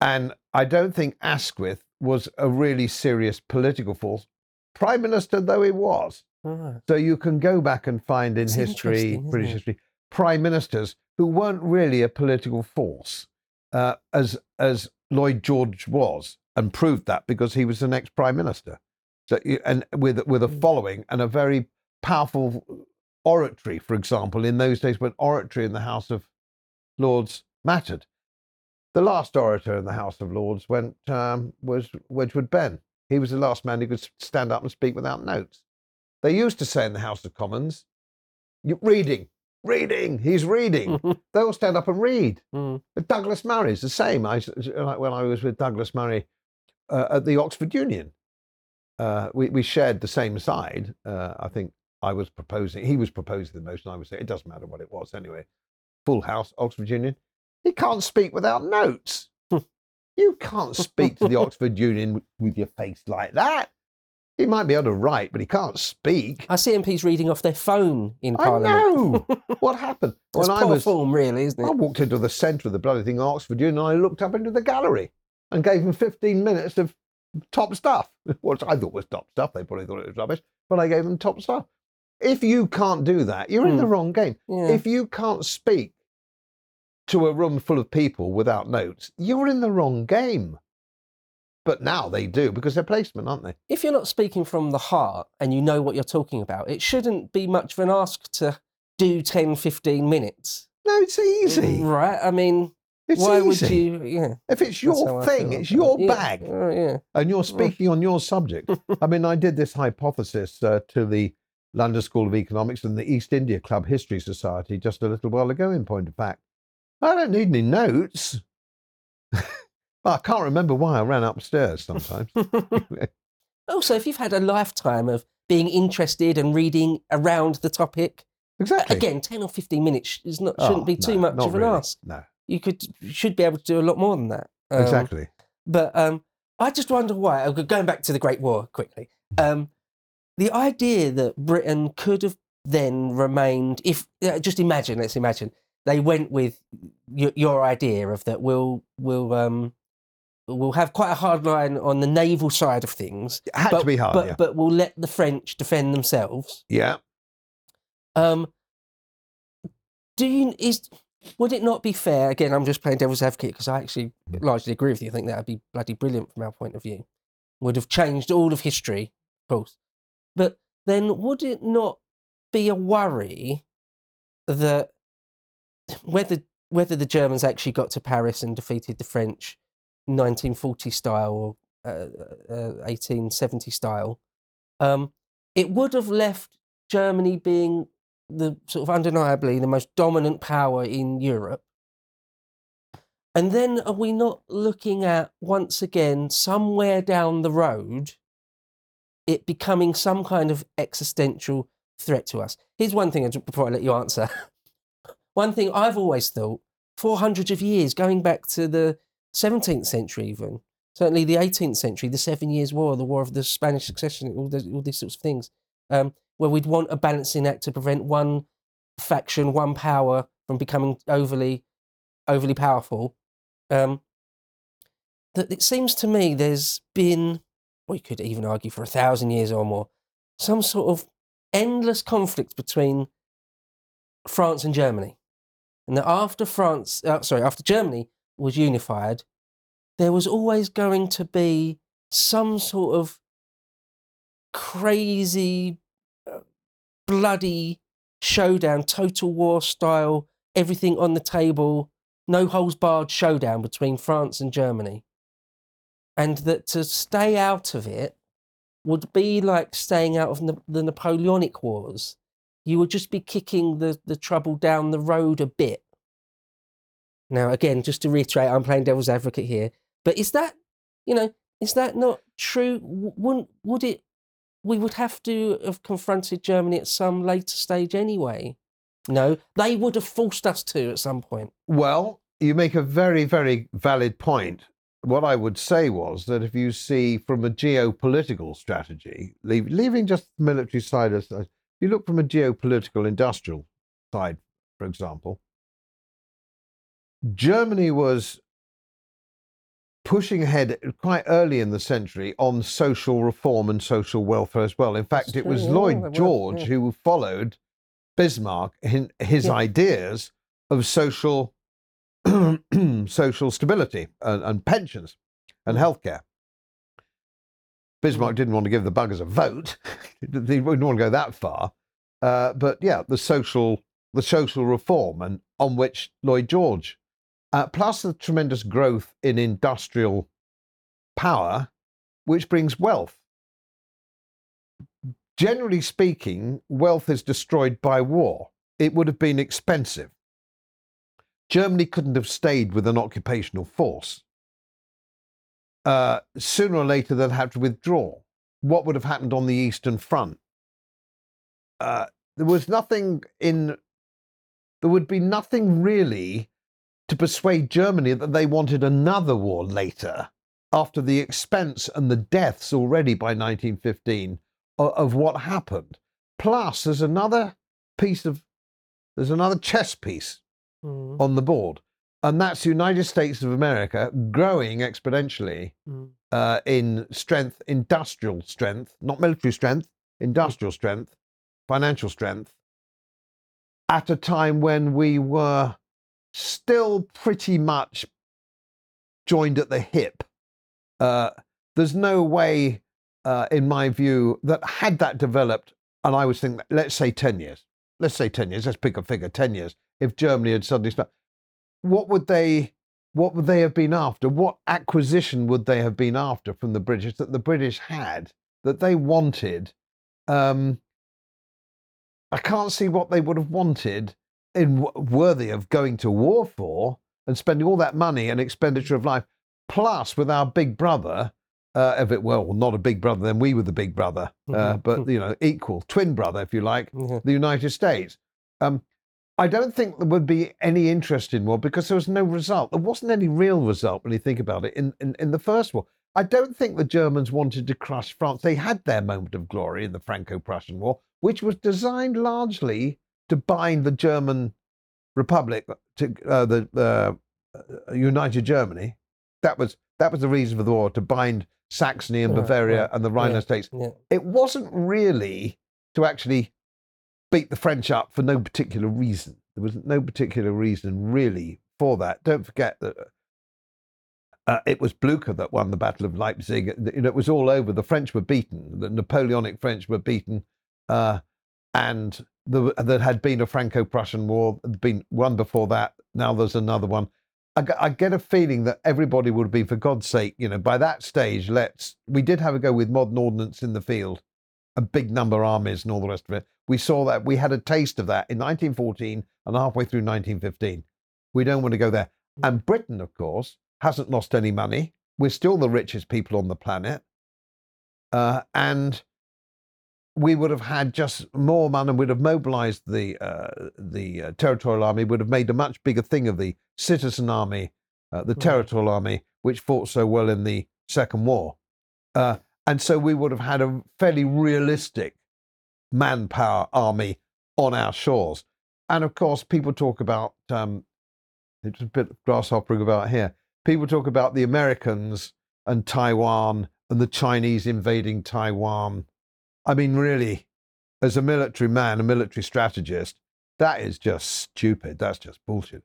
And I don't think Asquith was a really serious political force, prime minister though he was. Alright. So you can go back and find in history, British it? history, prime ministers who weren't really a political force, uh, as as Lloyd George was, and proved that because he was the next prime minister. So you- and with with a Mm. following and a very powerful oratory, for example, in those days when oratory in the House of Lords mattered. The last orator in the House of Lords went um, was Wedgwood Benn. He was the last man who could stand up and speak without notes. They used to say in the House of Commons, reading, reading, he's reading. they all stand up and read. Mm. But Douglas Murray's the same. I, like when I was with Douglas Murray uh, at the Oxford Union, uh, we, we shared the same side. Uh, I think I was proposing, he was proposing the motion. I was saying, it doesn't matter what it was anyway. Full House, Oxford Union. He can't speak without notes. you can't speak to the Oxford Union with your face like that. He might be able to write, but he can't speak. I see MPs reading off their phone in I Parliament. know. what happened? That's when I poor was, form, really, isn't it? I walked into the centre of the bloody thing Oxford Union and I looked up into the gallery and gave them 15 minutes of top stuff, which I thought was top stuff. They probably thought it was rubbish, but I gave them top stuff. If you can't do that, you're in the Hmm. wrong game. Yeah. If you can't speak to a room full of people without notes, you're in the wrong game. But now they do because they're placement, aren't they? if you're not speaking from the heart and you know what you're talking about, it shouldn't be much of an ask to do 10, 15 minutes. No, it's easy. Right? I mean, It's why easy. would you? Yeah. If it's your thing, it's your it. Yeah, bag. oh, yeah. and you're speaking on your subject. I mean, I did this hypothesis uh, to the London School of Economics and the East India Club History Society just a little while ago, in point of fact. I don't need any notes. I can't remember why I ran upstairs sometimes. also, if you've had a lifetime of being interested and reading around the topic, exactly. again, 10 or 15 minutes is not, Oh, shouldn't be too no, much of an really. ask. No, You could should be able to do a lot more than that. Um, exactly. But um, I just wonder why. uh, Going back to the Great War quickly, um, the idea that Britain could have then remained, if uh, just imagine, let's imagine they went with your, your idea of that we'll we'll um, we'll have quite a hard line on the naval side of things, It had but to be hard. but yeah. but we'll let the French defend themselves. yeah. Um, do you is would it not be fair? Again, I'm just playing devil's advocate because I actually largely agree with you. I think that would be bloody brilliant from our point of view. Would have changed all of history, of course. But then, would it not be a worry that whether whether the Germans actually got to Paris and defeated the French, 1940 style or uh, uh, 1870 style, um, it would have left Germany being the sort of undeniably the most dominant power in Europe. And then are we not looking at once again somewhere down the road it becoming some kind of existential threat to us? Here's one thing uh, before I let you answer. one thing I've always thought for hundreds of years, going back to the 17th century, even certainly the 18th century, the Seven Years' War, the War of the Spanish Succession, all, those, all these sorts of things, um, where we'd want a balancing act to prevent one faction, one power from becoming overly, overly powerful. Um, that it seems to me there's been, well, you could even argue for a thousand years or more, some sort of endless conflict between France and Germany. And that after France, uh, sorry, after Germany was unified, there was always going to be some sort of crazy, uh, bloody showdown, total war style, everything on the table, no holes barred showdown between France and Germany. And that to stay out of it would be like staying out of the, the Napoleonic Wars. You would just be kicking the, the trouble down the road a bit. Now, again, just to reiterate, I'm playing devil's advocate here. But is that, you know, is that not true? Wouldn't, would it, we would have to have confronted Germany at some later stage anyway? No, they would have forced us to at some point. Well, you make a very, very valid point. What I would say was that if you see from a geopolitical strategy, leave, leaving just the military side aside, you look from a geopolitical industrial side, for example, Germany was pushing ahead quite early in the century on social reform and social welfare as well. In fact, it was Lloyd George who followed Bismarck in his Yeah. ideas of social social stability and, and pensions and Mm. healthcare. Bismarck didn't want to give the buggers a vote. he didn't want to go that far. Uh, but yeah, the social the social reform and on which Lloyd George, uh, plus the tremendous growth in industrial power, which brings wealth. Generally speaking, wealth is destroyed by war. It would have been expensive. Germany couldn't have stayed with an occupational force. Uh, sooner or later, they'll have to withdraw. What would have happened on the Eastern Front? Uh, there was nothing in there would be nothing really to persuade Germany that they wanted another war later, after the expense and the deaths already by 1915 of, of what happened. Plus, there's another piece of there's another chess piece Mm. on the board, and that's the United States of America growing exponentially Mm. uh, in strength, industrial strength, not military strength, industrial strength, financial strength, at a time when we were still pretty much joined at the hip. Uh, there's no way, uh, in my view, that had that developed, and I was thinking, let's say 10 years, let's say 10 years, let's pick a figure, 10 years, if Germany had suddenly started, what would they what would they have been after? What acquisition would they have been after from the British that the British had that they wanted? Um, I can't see what they would have wanted in worthy of going to war for and spending all that money and expenditure of life, plus with our big brother. Uh, if it were well, not a big brother, then we were the big brother, uh, Mhm. but you know, equal twin brother, if you like, Yeah. the United States. Um, I don't think there would be any interest in war because there was no result. There wasn't any real result when you think about it in, in, in the first war. I don't think the Germans wanted to crush France. They had their moment of glory in the Franco Prussian War, which was designed largely to bind the German Republic to uh, the uh, United Germany. That was that was the reason for the war to bind Saxony and Bavaria right. and the Rhine Yeah. states Yeah. it wasn't really to actually beat the French up for no particular reason. There was no particular reason really for that. Don't forget that uh, it was Blucher that won the Battle of Leipzig. You know, it was all over. The French were beaten. The Napoleonic French were beaten, uh, and the, there had been a Franco-Prussian War. Been one before that. Now there's another one. I get a feeling that everybody would be, for God's sake, you know, by that stage, let's. We did have a go with modern ordnance in the field, a big number armies and all the rest of it. We saw that. We had a taste of that in 1914 and halfway through 1915. We don't want to go there. And Britain, of course, hasn't lost any money. We're still the richest people on the planet. Uh, and we would have had just more money, would have mobilized the, uh, the uh, territorial army, would have made a much bigger thing of the citizen army, uh, the Mhm. territorial army, which fought so well in the Second War. Uh, and so we would have had a fairly realistic manpower army on our shores. And of course, people talk about um, it's a bit grasshoppering about here. People talk about the Americans and Taiwan and the Chinese invading Taiwan. I mean, really, as a military man, a military strategist, that is just stupid. That's just bullshit.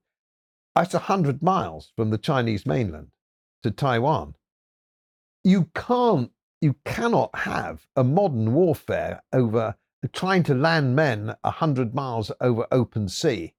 That's a hundred miles from the Chinese mainland to Taiwan. You can't, you cannot have a modern warfare over trying to land men a hundred miles over open sea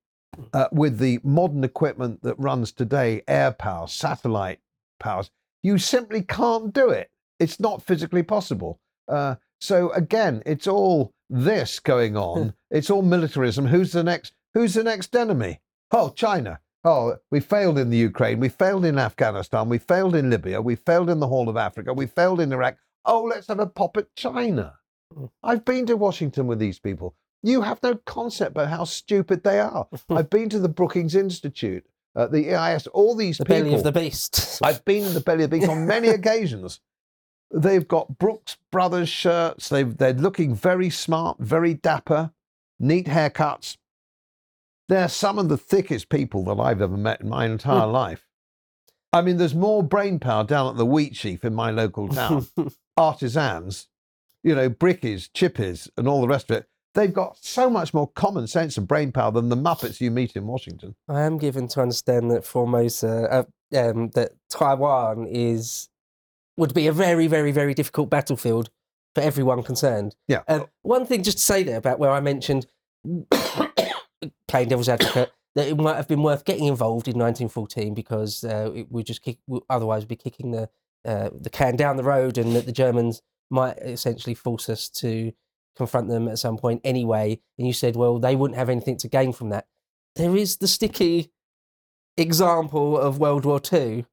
uh, with the modern equipment that runs today, air power, satellite powers. You simply can't do it. It's not physically possible. Uh, so again, it's all this going on. it's all militarism. Who's the next? Who's the next enemy? Oh, China. Oh, we failed in the Ukraine. We failed in Afghanistan. We failed in Libya. We failed in the Horn of Africa. We failed in Iraq. Oh, let's have a pop at China. Mm. I've been to Washington with these people. You have no concept about how stupid they are. I've been to the Brookings Institute, uh, the EIS, all these The people. belly of the beast. I've been in the belly of the beast on many occasions. They've got Brooks Brothers shirts. They've, they're looking very smart, very dapper, neat haircuts. They're some of the thickest people that I've ever met in my entire life. I mean, there's more brain power down at the wheat sheaf in my local town. Artisans, you know, brickies, chippies, and all the rest of it. They've got so much more common sense and brain power than the Muppets you meet in Washington. I am given to understand that Formosa, uh, um, that Taiwan is would be a very, very, very difficult battlefield for everyone concerned. Yeah. Um, one thing just to say there about where I mentioned playing devil's advocate that it might have been worth getting involved in 1914 because uh, it would just kick, otherwise be kicking the uh, the can down the road, and that the Germans might essentially force us to confront them at some point anyway. And you said, well, they wouldn't have anything to gain from that. There is the sticky example of World War Two,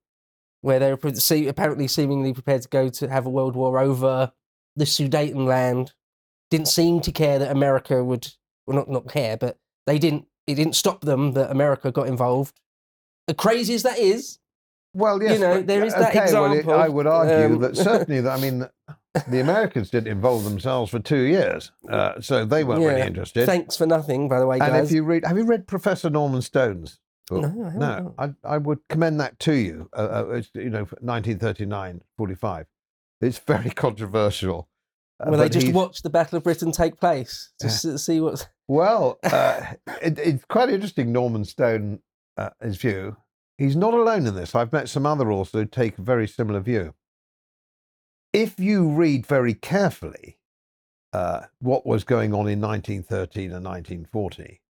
where they were pre- see- apparently seemingly prepared to go to have a world war over the Sudetenland. Didn't seem to care that America would, well, not not care, but they didn't. It didn't stop them that America got involved. As crazy as that is, Well, yes, you know, but- there is that okay, well, it- example, I would argue um, that certainly, that, I mean, the Americans didn't involve themselves for two years, uh, so they weren't really interested. thanks for nothing, by the way, and if you read, have you read Professor Norman Stone's book? No, I no, I, I would commend that to you. Uh, uh, it's, you know, 1939, 45. It's very controversial. Uh, Well, they just he's- watched the Battle of Britain take place to s- see what's. Well, uh, it, it's quite interesting, Norman Stone, uh, his view. He's not alone in this. I've met some other authors who take a very similar view. If you read very carefully uh, what was going on in 1913 and 1940,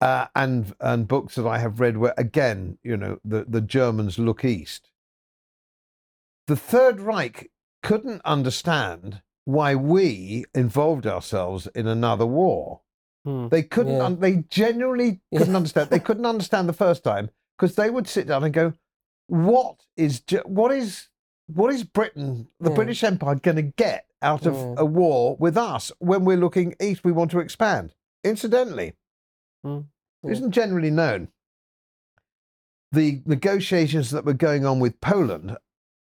uh, and and books that I have read where again, you know, the, the Germans look east. The Third Reich couldn't understand why we involved ourselves in another war. Hmm. They couldn't. Yeah. Un- they genuinely couldn't understand. They couldn't understand the first time because they would sit down and go, "What is Ge- what is what is Britain, the Yeah. British Empire, going to get out of Yeah. a war with us when we're looking east? We want to expand." Incidentally, It Yeah. isn't generally known. The negotiations that were going on with Poland,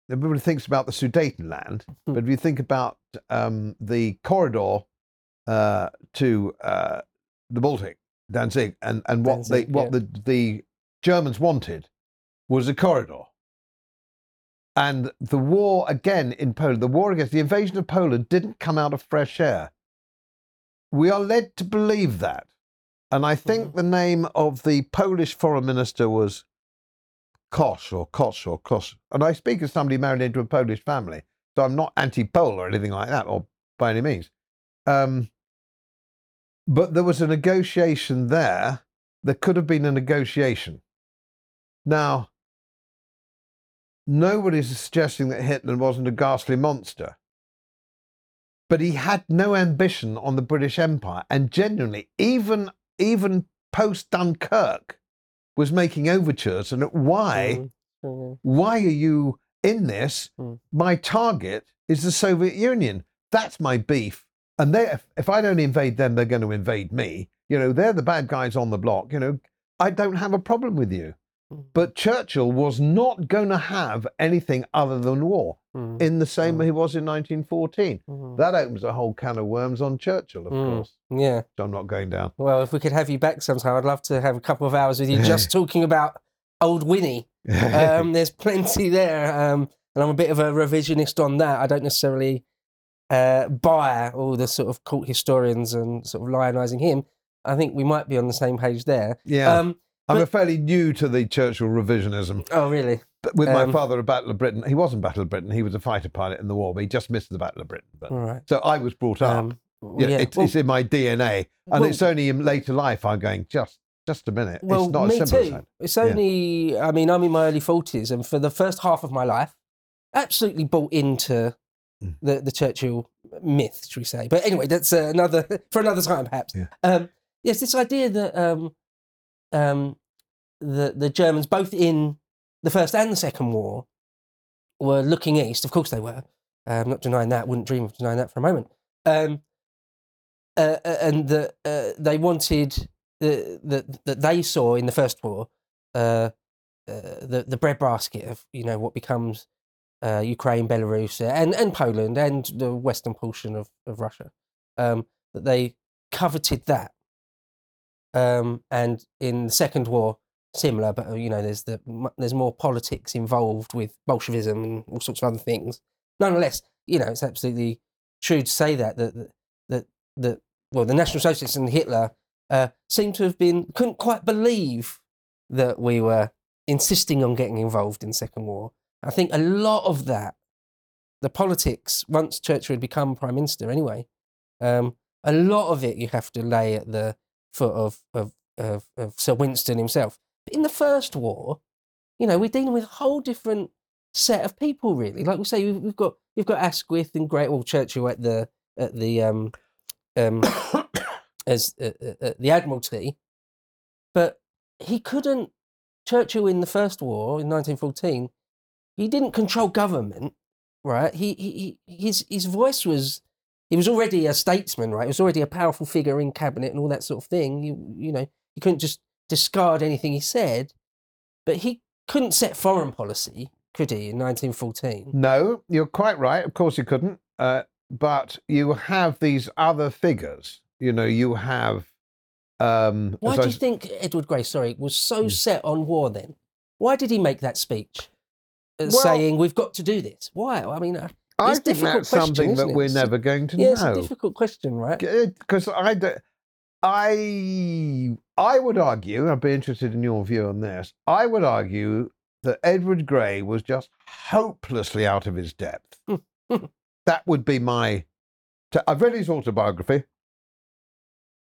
everybody thinks about the Sudetenland, Hmm. but if you think about um, the corridor uh, to uh, the Baltic, Danzig, and, and what Danzig, they what yeah. the, the Germans wanted was a corridor. And the war again in Poland, the war against the invasion of Poland didn't come out of fresh air. We are led to believe that. And I think Mhm. the name of the Polish foreign minister was Kosz or Kosz or Kosz. And I speak as somebody married into a Polish family. So I'm not anti Pole or anything like that, or by any means. Um, but there was a negotiation there. There could have been a negotiation. Now, nobody's suggesting that Hitler wasn't a ghastly monster. But he had no ambition on the British Empire. And genuinely, even, even post Dunkirk, was making overtures. And why? Hmm. Hmm. why are you in this? Mm. My target is the Soviet Union. That's my beef. And they, if, if I don't invade them, they're going to invade me. You know, they're the bad guys on the block. You know, I don't have a problem with you. Mm. But Churchill was not going to have anything other than war Hmm. in the same Mm. way he was in 1914. Hmm. That opens a whole can of worms on Churchill, of Mm. course. Yeah. which I'm not going down. Well, if we could have you back sometime, I'd love to have a couple of hours with you just talking about old Winnie. Um, there's plenty there, um, and I'm a bit of a revisionist on that. I don't necessarily uh, buy all the sort of court historians and sort of lionising him. I think we might be on the same page there. yeah. Um, I'm but- a fairly new to the Churchill revisionism. oh, really? But with my Um, father at Battle of Britain, he wasn't Battle of Britain. He was a fighter pilot in the war, but he just missed the Battle of Britain. But, right. so I was brought up. Um, yeah, yeah. it's, well, it's in my DNA, and well- it's only in later life I'm going. Just, just a minute. well, it's not me as simple too. It's only, I mean, I'm in my early 40s, and for the first half of my life, absolutely bought into Mm. the, the Churchill myth, should we say. But anyway, that's uh, another, for another time, perhaps. Yeah. Um, yes, this idea that um, um, the, the Germans, both in the First and the Second War, were looking east. Of course they were. I'm not denying that. Wouldn't dream of denying that for a moment. Um, uh, uh, and that uh, they wanted the, that that they saw in the first war uh, uh, the the breadbasket of you know what becomes uh, Ukraine, Belarus, and and Poland and the western portion of of Russia. Um, that they coveted that. Um, and in the second war, similar, but uh, you know, there's the there's more politics involved with Bolshevism and all sorts of other things. Nonetheless, you know, it's absolutely true to say that that that that, well, the National Socialists and Hitler uh, seem to have been couldn't quite believe that we were insisting on getting involved in the Second War. I think a lot of that the politics once Churchill had become prime minister anyway. Um, a lot of it you have to lay at the foot of of, of, of Sir Winston himself. But in the First War, you know, we're dealing with a whole different set of people, really. Like we say, we've, we've got you've got Asquith and Great Well Churchill at the at the um um as uh, uh, the Admiralty, but he couldn't. Churchill in the First War in 1914, he didn't control government, right? He, he, he his his voice was he was already a statesman, right? He was already a powerful figure in cabinet and all that sort of thing. You you know you couldn't just discard anything he said, but he couldn't set foreign policy, could he? In 1914, No, you're quite right. Of course, he couldn't. Uh, but you have these other figures. You know, you have. Um, why do I you think Edward Grey, sorry, was so Hmm. set on war then? Why did he make that speech? uh, Well- saying we've got to do this. Why? I mean, uh, I it's think difficult that's something question, that isn't it? we're never going to know. yeah, it's a difficult question, right? Because I, do, I, I would argue. I'd be interested in your view on this. I would argue that Edward Grey was just hopelessly out of his depth. that would be my. I've read his autobiography.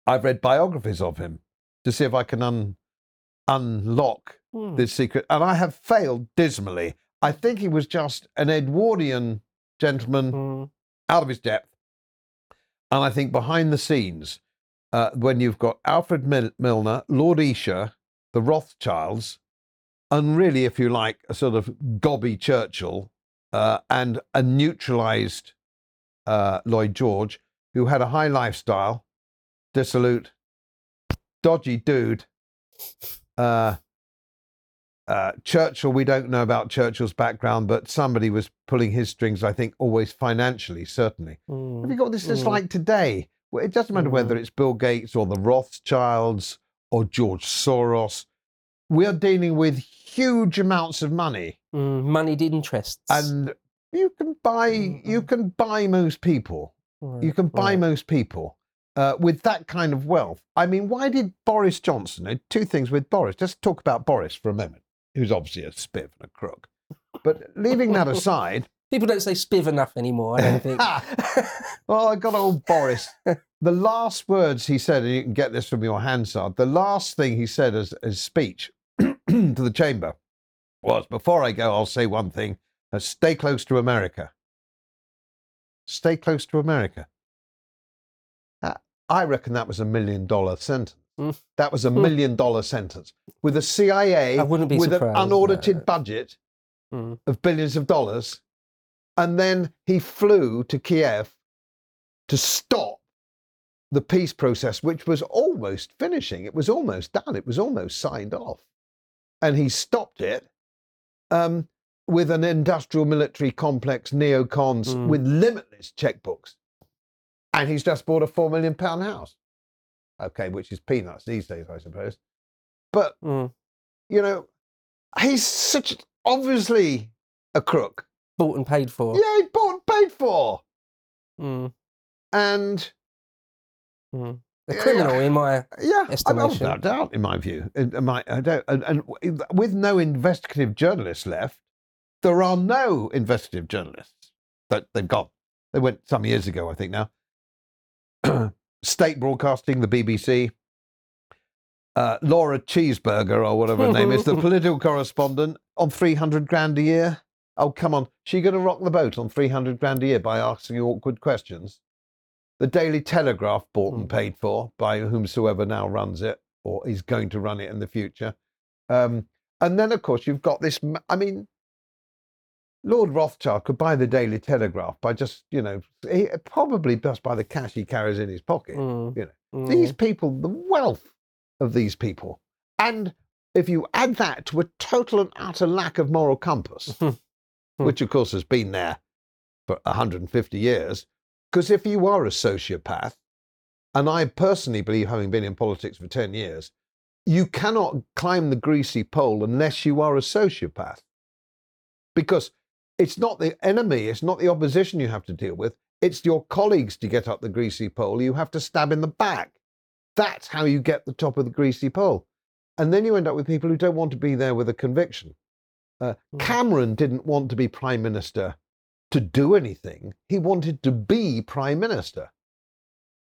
I've read biographies of him to see if I can un, unlock Hmm. this secret, and I have failed dismally. I think he was just an Edwardian gentleman Hmm. out of his depth. And I think behind the scenes, uh, when you've got Alfred Mil- Milner, Lord Esher, the Rothschilds, and really, if you like, a sort of gobby Churchill uh, and a neutralized uh, Lloyd George, who had a high lifestyle, dissolute, dodgy dude. Uh, uh, Churchill, we don't know about Churchill's background, but somebody was pulling his strings, I think, always financially, certainly. Hmm. Have you got this is Mm. like today? Well, it doesn't matter whether Mm. it's Bill Gates or the Rothschilds or George Soros. We're dealing with huge amounts of money, Hmm. moneyed interests. and you can buy you Mm. can buy most people. Right, You can buy right. most people uh, with that kind of wealth. I mean, why did Boris Johnson? uh, Two things with Boris. Let's talk about Boris for a moment, who's obviously a spiv and a crook. But leaving that aside, People don't say spiv enough anymore, I don't think. well, I got old Boris. The last words he said, and you can get this from your Hansard, the last thing he said as his speech to the chamber was, before I go, I'll say one thing, uh, stay close to America. Stay close to America. Uh, I reckon that was a million dollar sentence. Mm. That was a Mm. million dollar sentence. With a CIA I wouldn't be with an unaudited budget Hmm. of billions of dollars. And then he flew to Kiev to stop the peace process, which was almost finishing. It was almost done. It was almost signed off. And he stopped it um, with an industrial military complex, neocons, Mm. with limitless checkbooks. And he's just bought a four million pound house. Okay, which is peanuts these days, I suppose. But Hmm. you know, he's such obviously a crook. Bought and paid for. Yeah, he bought and paid for. Hmm. And Hmm. A Yeah, criminal in my. yeah, I Estimation. no doubt, in my view. In, in my, I don't, and, and with no investigative journalists left, there are no investigative journalists. But they've gone. They went some years ago, I think now. State Broadcasting, the BBC. Uh, Laura Cheeseburger, or whatever her name is, the political correspondent, on 300 grand a year. Oh, come on. She going to rock the boat on 300 grand a year by asking you awkward questions? The Daily Telegraph, bought and Hmm. paid for by whomsoever now runs it or is going to run it in the future. Um, and then, of course, you've got this. I mean, Lord Rothschild could buy the Daily Telegraph by just, you know, he, probably just by the cash he carries in his pocket. Hmm. you Hmm. These people, the wealth of these people. And if you add that to a total and utter lack of moral compass, Hmm. which of course has been there for 150 years, because if you are a sociopath, and I personally believe, having been in politics for 10 years, you cannot climb the greasy pole unless you are a sociopath. Because it's not the enemy, it's not the opposition you have to deal with, it's your colleagues to get up the greasy pole. You have to stab in the back. That's how you get the top of the greasy pole. And then you end up with people who don't want to be there with a conviction. Uh, Mm. Cameron didn't want to be prime minister to do anything. He wanted to be prime minister.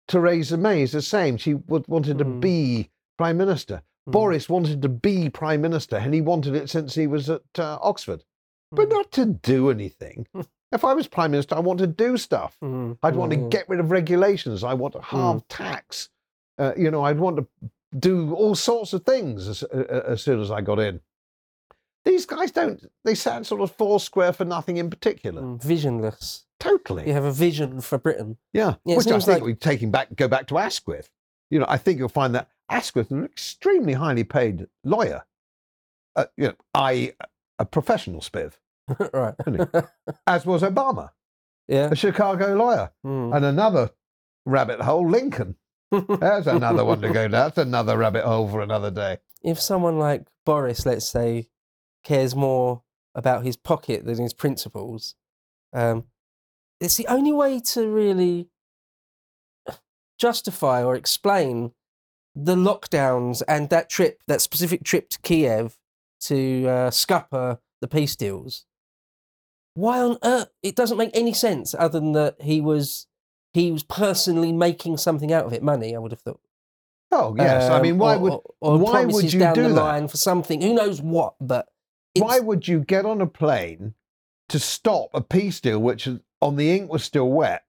Theresa May is the same. She wanted to Mm. be prime minister. Mm, Boris wanted to be prime minister, and he wanted it since he was at uh, Oxford, but mm, not to do anything. if I was prime minister, I want to do stuff. mm, I'd want to mm, get rid of regulations. I want to halve tax. Uh, you know, I'd want to do all sorts of things as, uh, as soon as I got in. These guys don't. They sound sort of four square for nothing in particular. mm, visionless. Totally. You have a vision for Britain. Yeah. Yeah, Which I think like- we taking back go back to Asquith. You know, I think you'll find that Asquith is an extremely highly paid lawyer. Uh, you know, I a professional spiv, right. as was Obama, yeah. a Chicago lawyer, Mm. and another rabbit hole, Lincoln. There's another one to go down. That's another rabbit hole for another day. if someone like Boris, let's say, cares more about his pocket than his principles, um, it's the only way to really justify or explain the lockdowns and that trip, that specific trip to Kiev to uh, scupper the peace deals. Why on earth? It doesn't make any sense other than that he was he was personally making something out of it, money. I would have thought. Oh yes, I Um, mean, why or- would or, or why would you down do the that? line for something? Who knows what? But why would you get on a plane to stop a peace deal which on the ink was still wet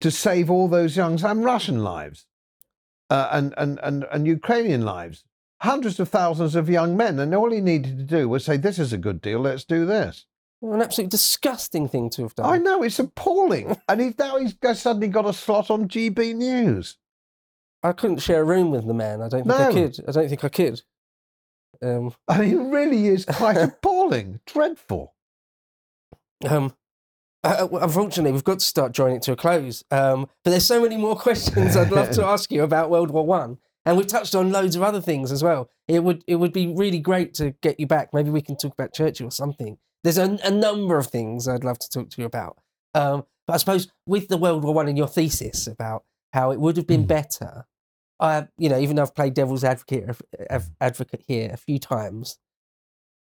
to save all those young and Russian lives uh, and, and, and, and Ukrainian lives? Hundreds of thousands of young men, and all he needed to do was say, "This is a good deal. Let's do this." an absolutely disgusting thing to have done. I know it's appalling, and he's now he's suddenly got a slot on GB News. I couldn't share a room with the man. I don't think I could. I don't think I could. Um, I mean, it really is quite appalling, dreadful. um, uh, uh, unfortunately, we've got to start drawing it to a close. Um, but there's so many more questions I'd love to ask you about World War One, and we've touched on loads of other things as well. It would it would be really great to get you back. Maybe we can talk about Churchill or something. There's a, a number of things I'd love to talk to you about. Um, but I suppose with the World War One and your thesis about how it would have been Mm. better, I you know even though I've played devil's advocate advocate here a few times,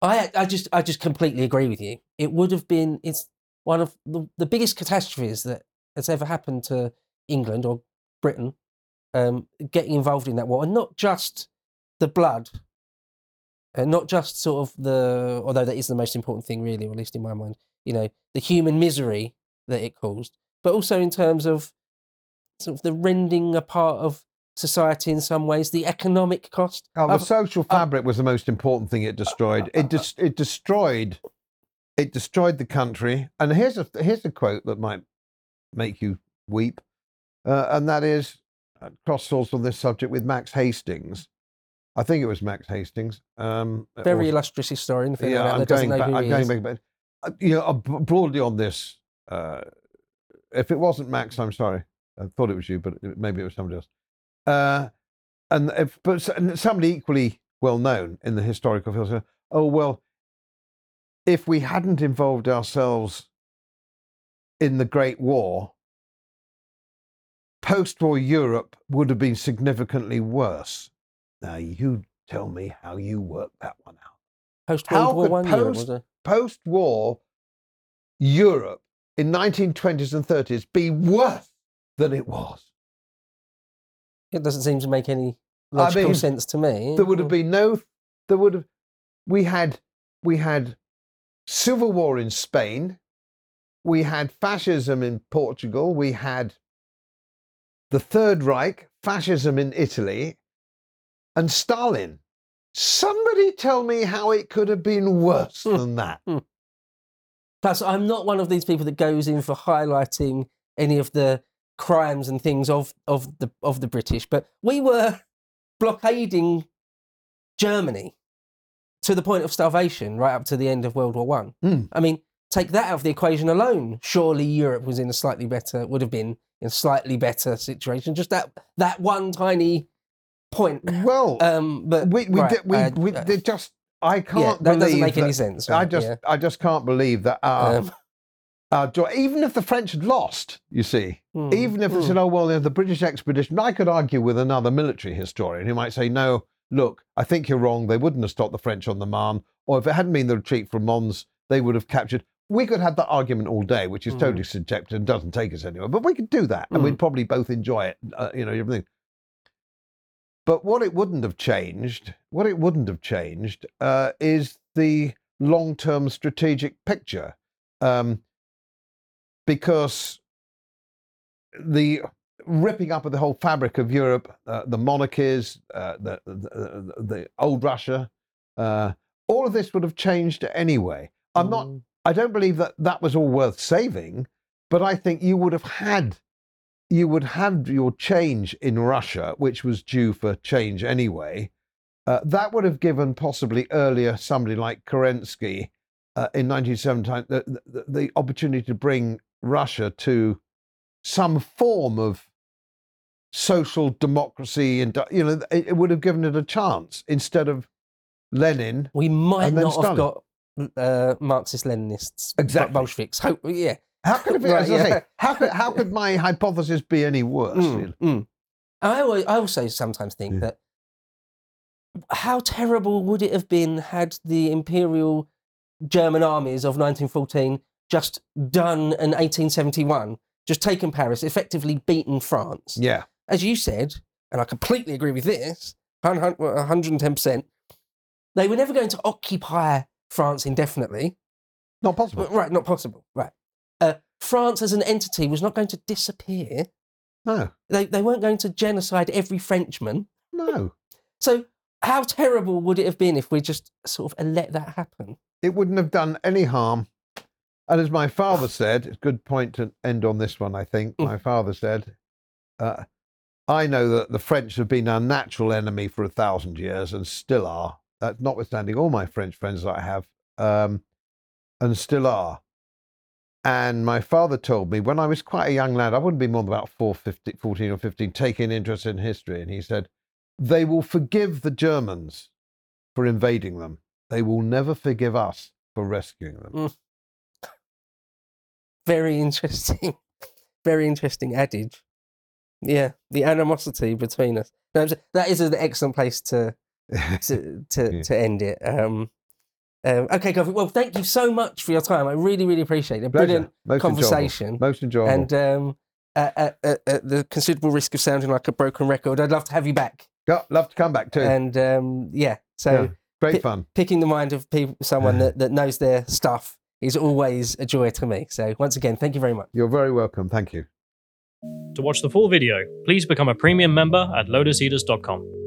I I just I just completely agree with you. It would have been it's one of the, the biggest catastrophes that has ever happened to England or Britain, um, getting involved in that war, and not just the blood, and not just sort of the although that is the most important thing, really, at least in my mind. You know, the human misery that it caused, but also in terms of sort of the rending apart of society in some ways, the economic cost. Oh, the of- social fabric was the most important thing it destroyed. It dis- it destroyed it destroyed the country. And here's a here's a quote that might make you weep, uh, and that is uh, cross source on this subject with Max Hastings. I think it was Max Hastings. Um, very or- illustrious historian. Yeah, I'm going back. I'm going back, but uh, you know, uh, broadly on this. Uh, if it wasn't Max, I'm sorry. I thought it was you, but maybe it was somebody else. Uh, and if, but and somebody equally well known in the historical field said, "Oh well, if we hadn't involved ourselves in the Great War, post-war Europe would have been significantly worse." Now you tell me how you work that one out Post World War One Europe post- was post-war Europe in 1920s and 30s be worse than it was. It doesn't seem to make any I logical mean, sense to me. There would have been no. There would have. We had. We had civil war in Spain. We had fascism in Portugal. We had the Third Reich, fascism in Italy, and Stalin. Somebody tell me how it could have been worse Hmm. than that. Plus, I'm not one of these people that goes in for highlighting any of the crimes and things of, of the of the British, but we were blockading Germany to the point of starvation right up to the end of World War One. Mm. I mean, take that out of the equation alone. Surely Europe was in a slightly better would have been in a slightly better situation. Just that that one tiny point. Well, Um, but we we, right, did, we, uh, we uh, they just I can't yeah, that believe doesn't make any that- sense. I just yeah. I just can't believe that our, Um, joy, even if the French had lost, you see, mm, even if they mm. said, oh well, the British expedition, I could argue with another military historian who might say, no, look, I think you're wrong. They wouldn't have stopped the French on the Marne, or if it hadn't been the retreat from Mons, they would have captured. we could have that argument all day, which is Mhm. totally subjective and doesn't take us anywhere. But we could do that, and Mm. we'd probably both enjoy it. Uh, you know, everything. But what it wouldn't have changed, what it wouldn't have changed, uh, is the long-term strategic picture, um, because the ripping up of the whole fabric of Europe, uh, the monarchies, uh, the, the the old Russia, uh, all of this would have changed anyway. I'm not. Mm. I don't believe that that was all worth saving, but I think you would have had, you would have your change in Russia, which was due for change anyway. Uh, that would have given possibly earlier somebody like Kerensky uh, in 1917 the, the, the opportunity to bring Russia to some form of social democracy, and you know, it, it would have given it a chance instead of Lenin. We might not have got uh, Marxist Leninists, Exactly. Bolsheviks. Hope, yeah. How could it be? Right, yeah. say, how could how could my hypothesis be any worse? Mm, mm. I, I also sometimes think Yeah. that how terrible would it have been had the imperial German armies of 1914 just done an 1871, just taken Paris, effectively beaten France? Yeah, As you said, and I completely agree with this, 110%, they were never going to occupy France indefinitely. not possible. Right, not possible. Right. Uh, France as an entity was not going to disappear. No, They, they weren't going to genocide every Frenchman. no, So, how terrible would it have been if we just sort of let that happen? it wouldn't have done any harm. And as my father said, it's a good point to end on this one. I think Mm. my father said, uh, "I know that the French have been our natural enemy for a thousand years and still are. That notwithstanding all my French friends that I have, um, and still are." And my father told me when I was quite a young lad, I wouldn't be more than about 4, 15, 14 or 15, taking interest in history. And he said, they will forgive the Germans for invading them. They will never forgive us for rescuing them. Very interesting. Very interesting adage. Yeah, the animosity between us. No, That is an excellent place to to to, Yeah. to end it. Um, um, okay. Well, thank you so much for your time. I really, really appreciate it. Pleasure. Brilliant Most conversation. Enjoyable. Most enjoyable. And um, at, at, at, the considerable risk of sounding like a broken record, I'd love to have you back. Yeah, love to come back too. And um, yeah, so Yeah. Great pi- fun. picking the mind of people, someone that, that knows their stuff is always a joy to me. So once again, thank you very much. You're very welcome. Thank you. To watch the full video, please become a premium member at lotuseaters.com.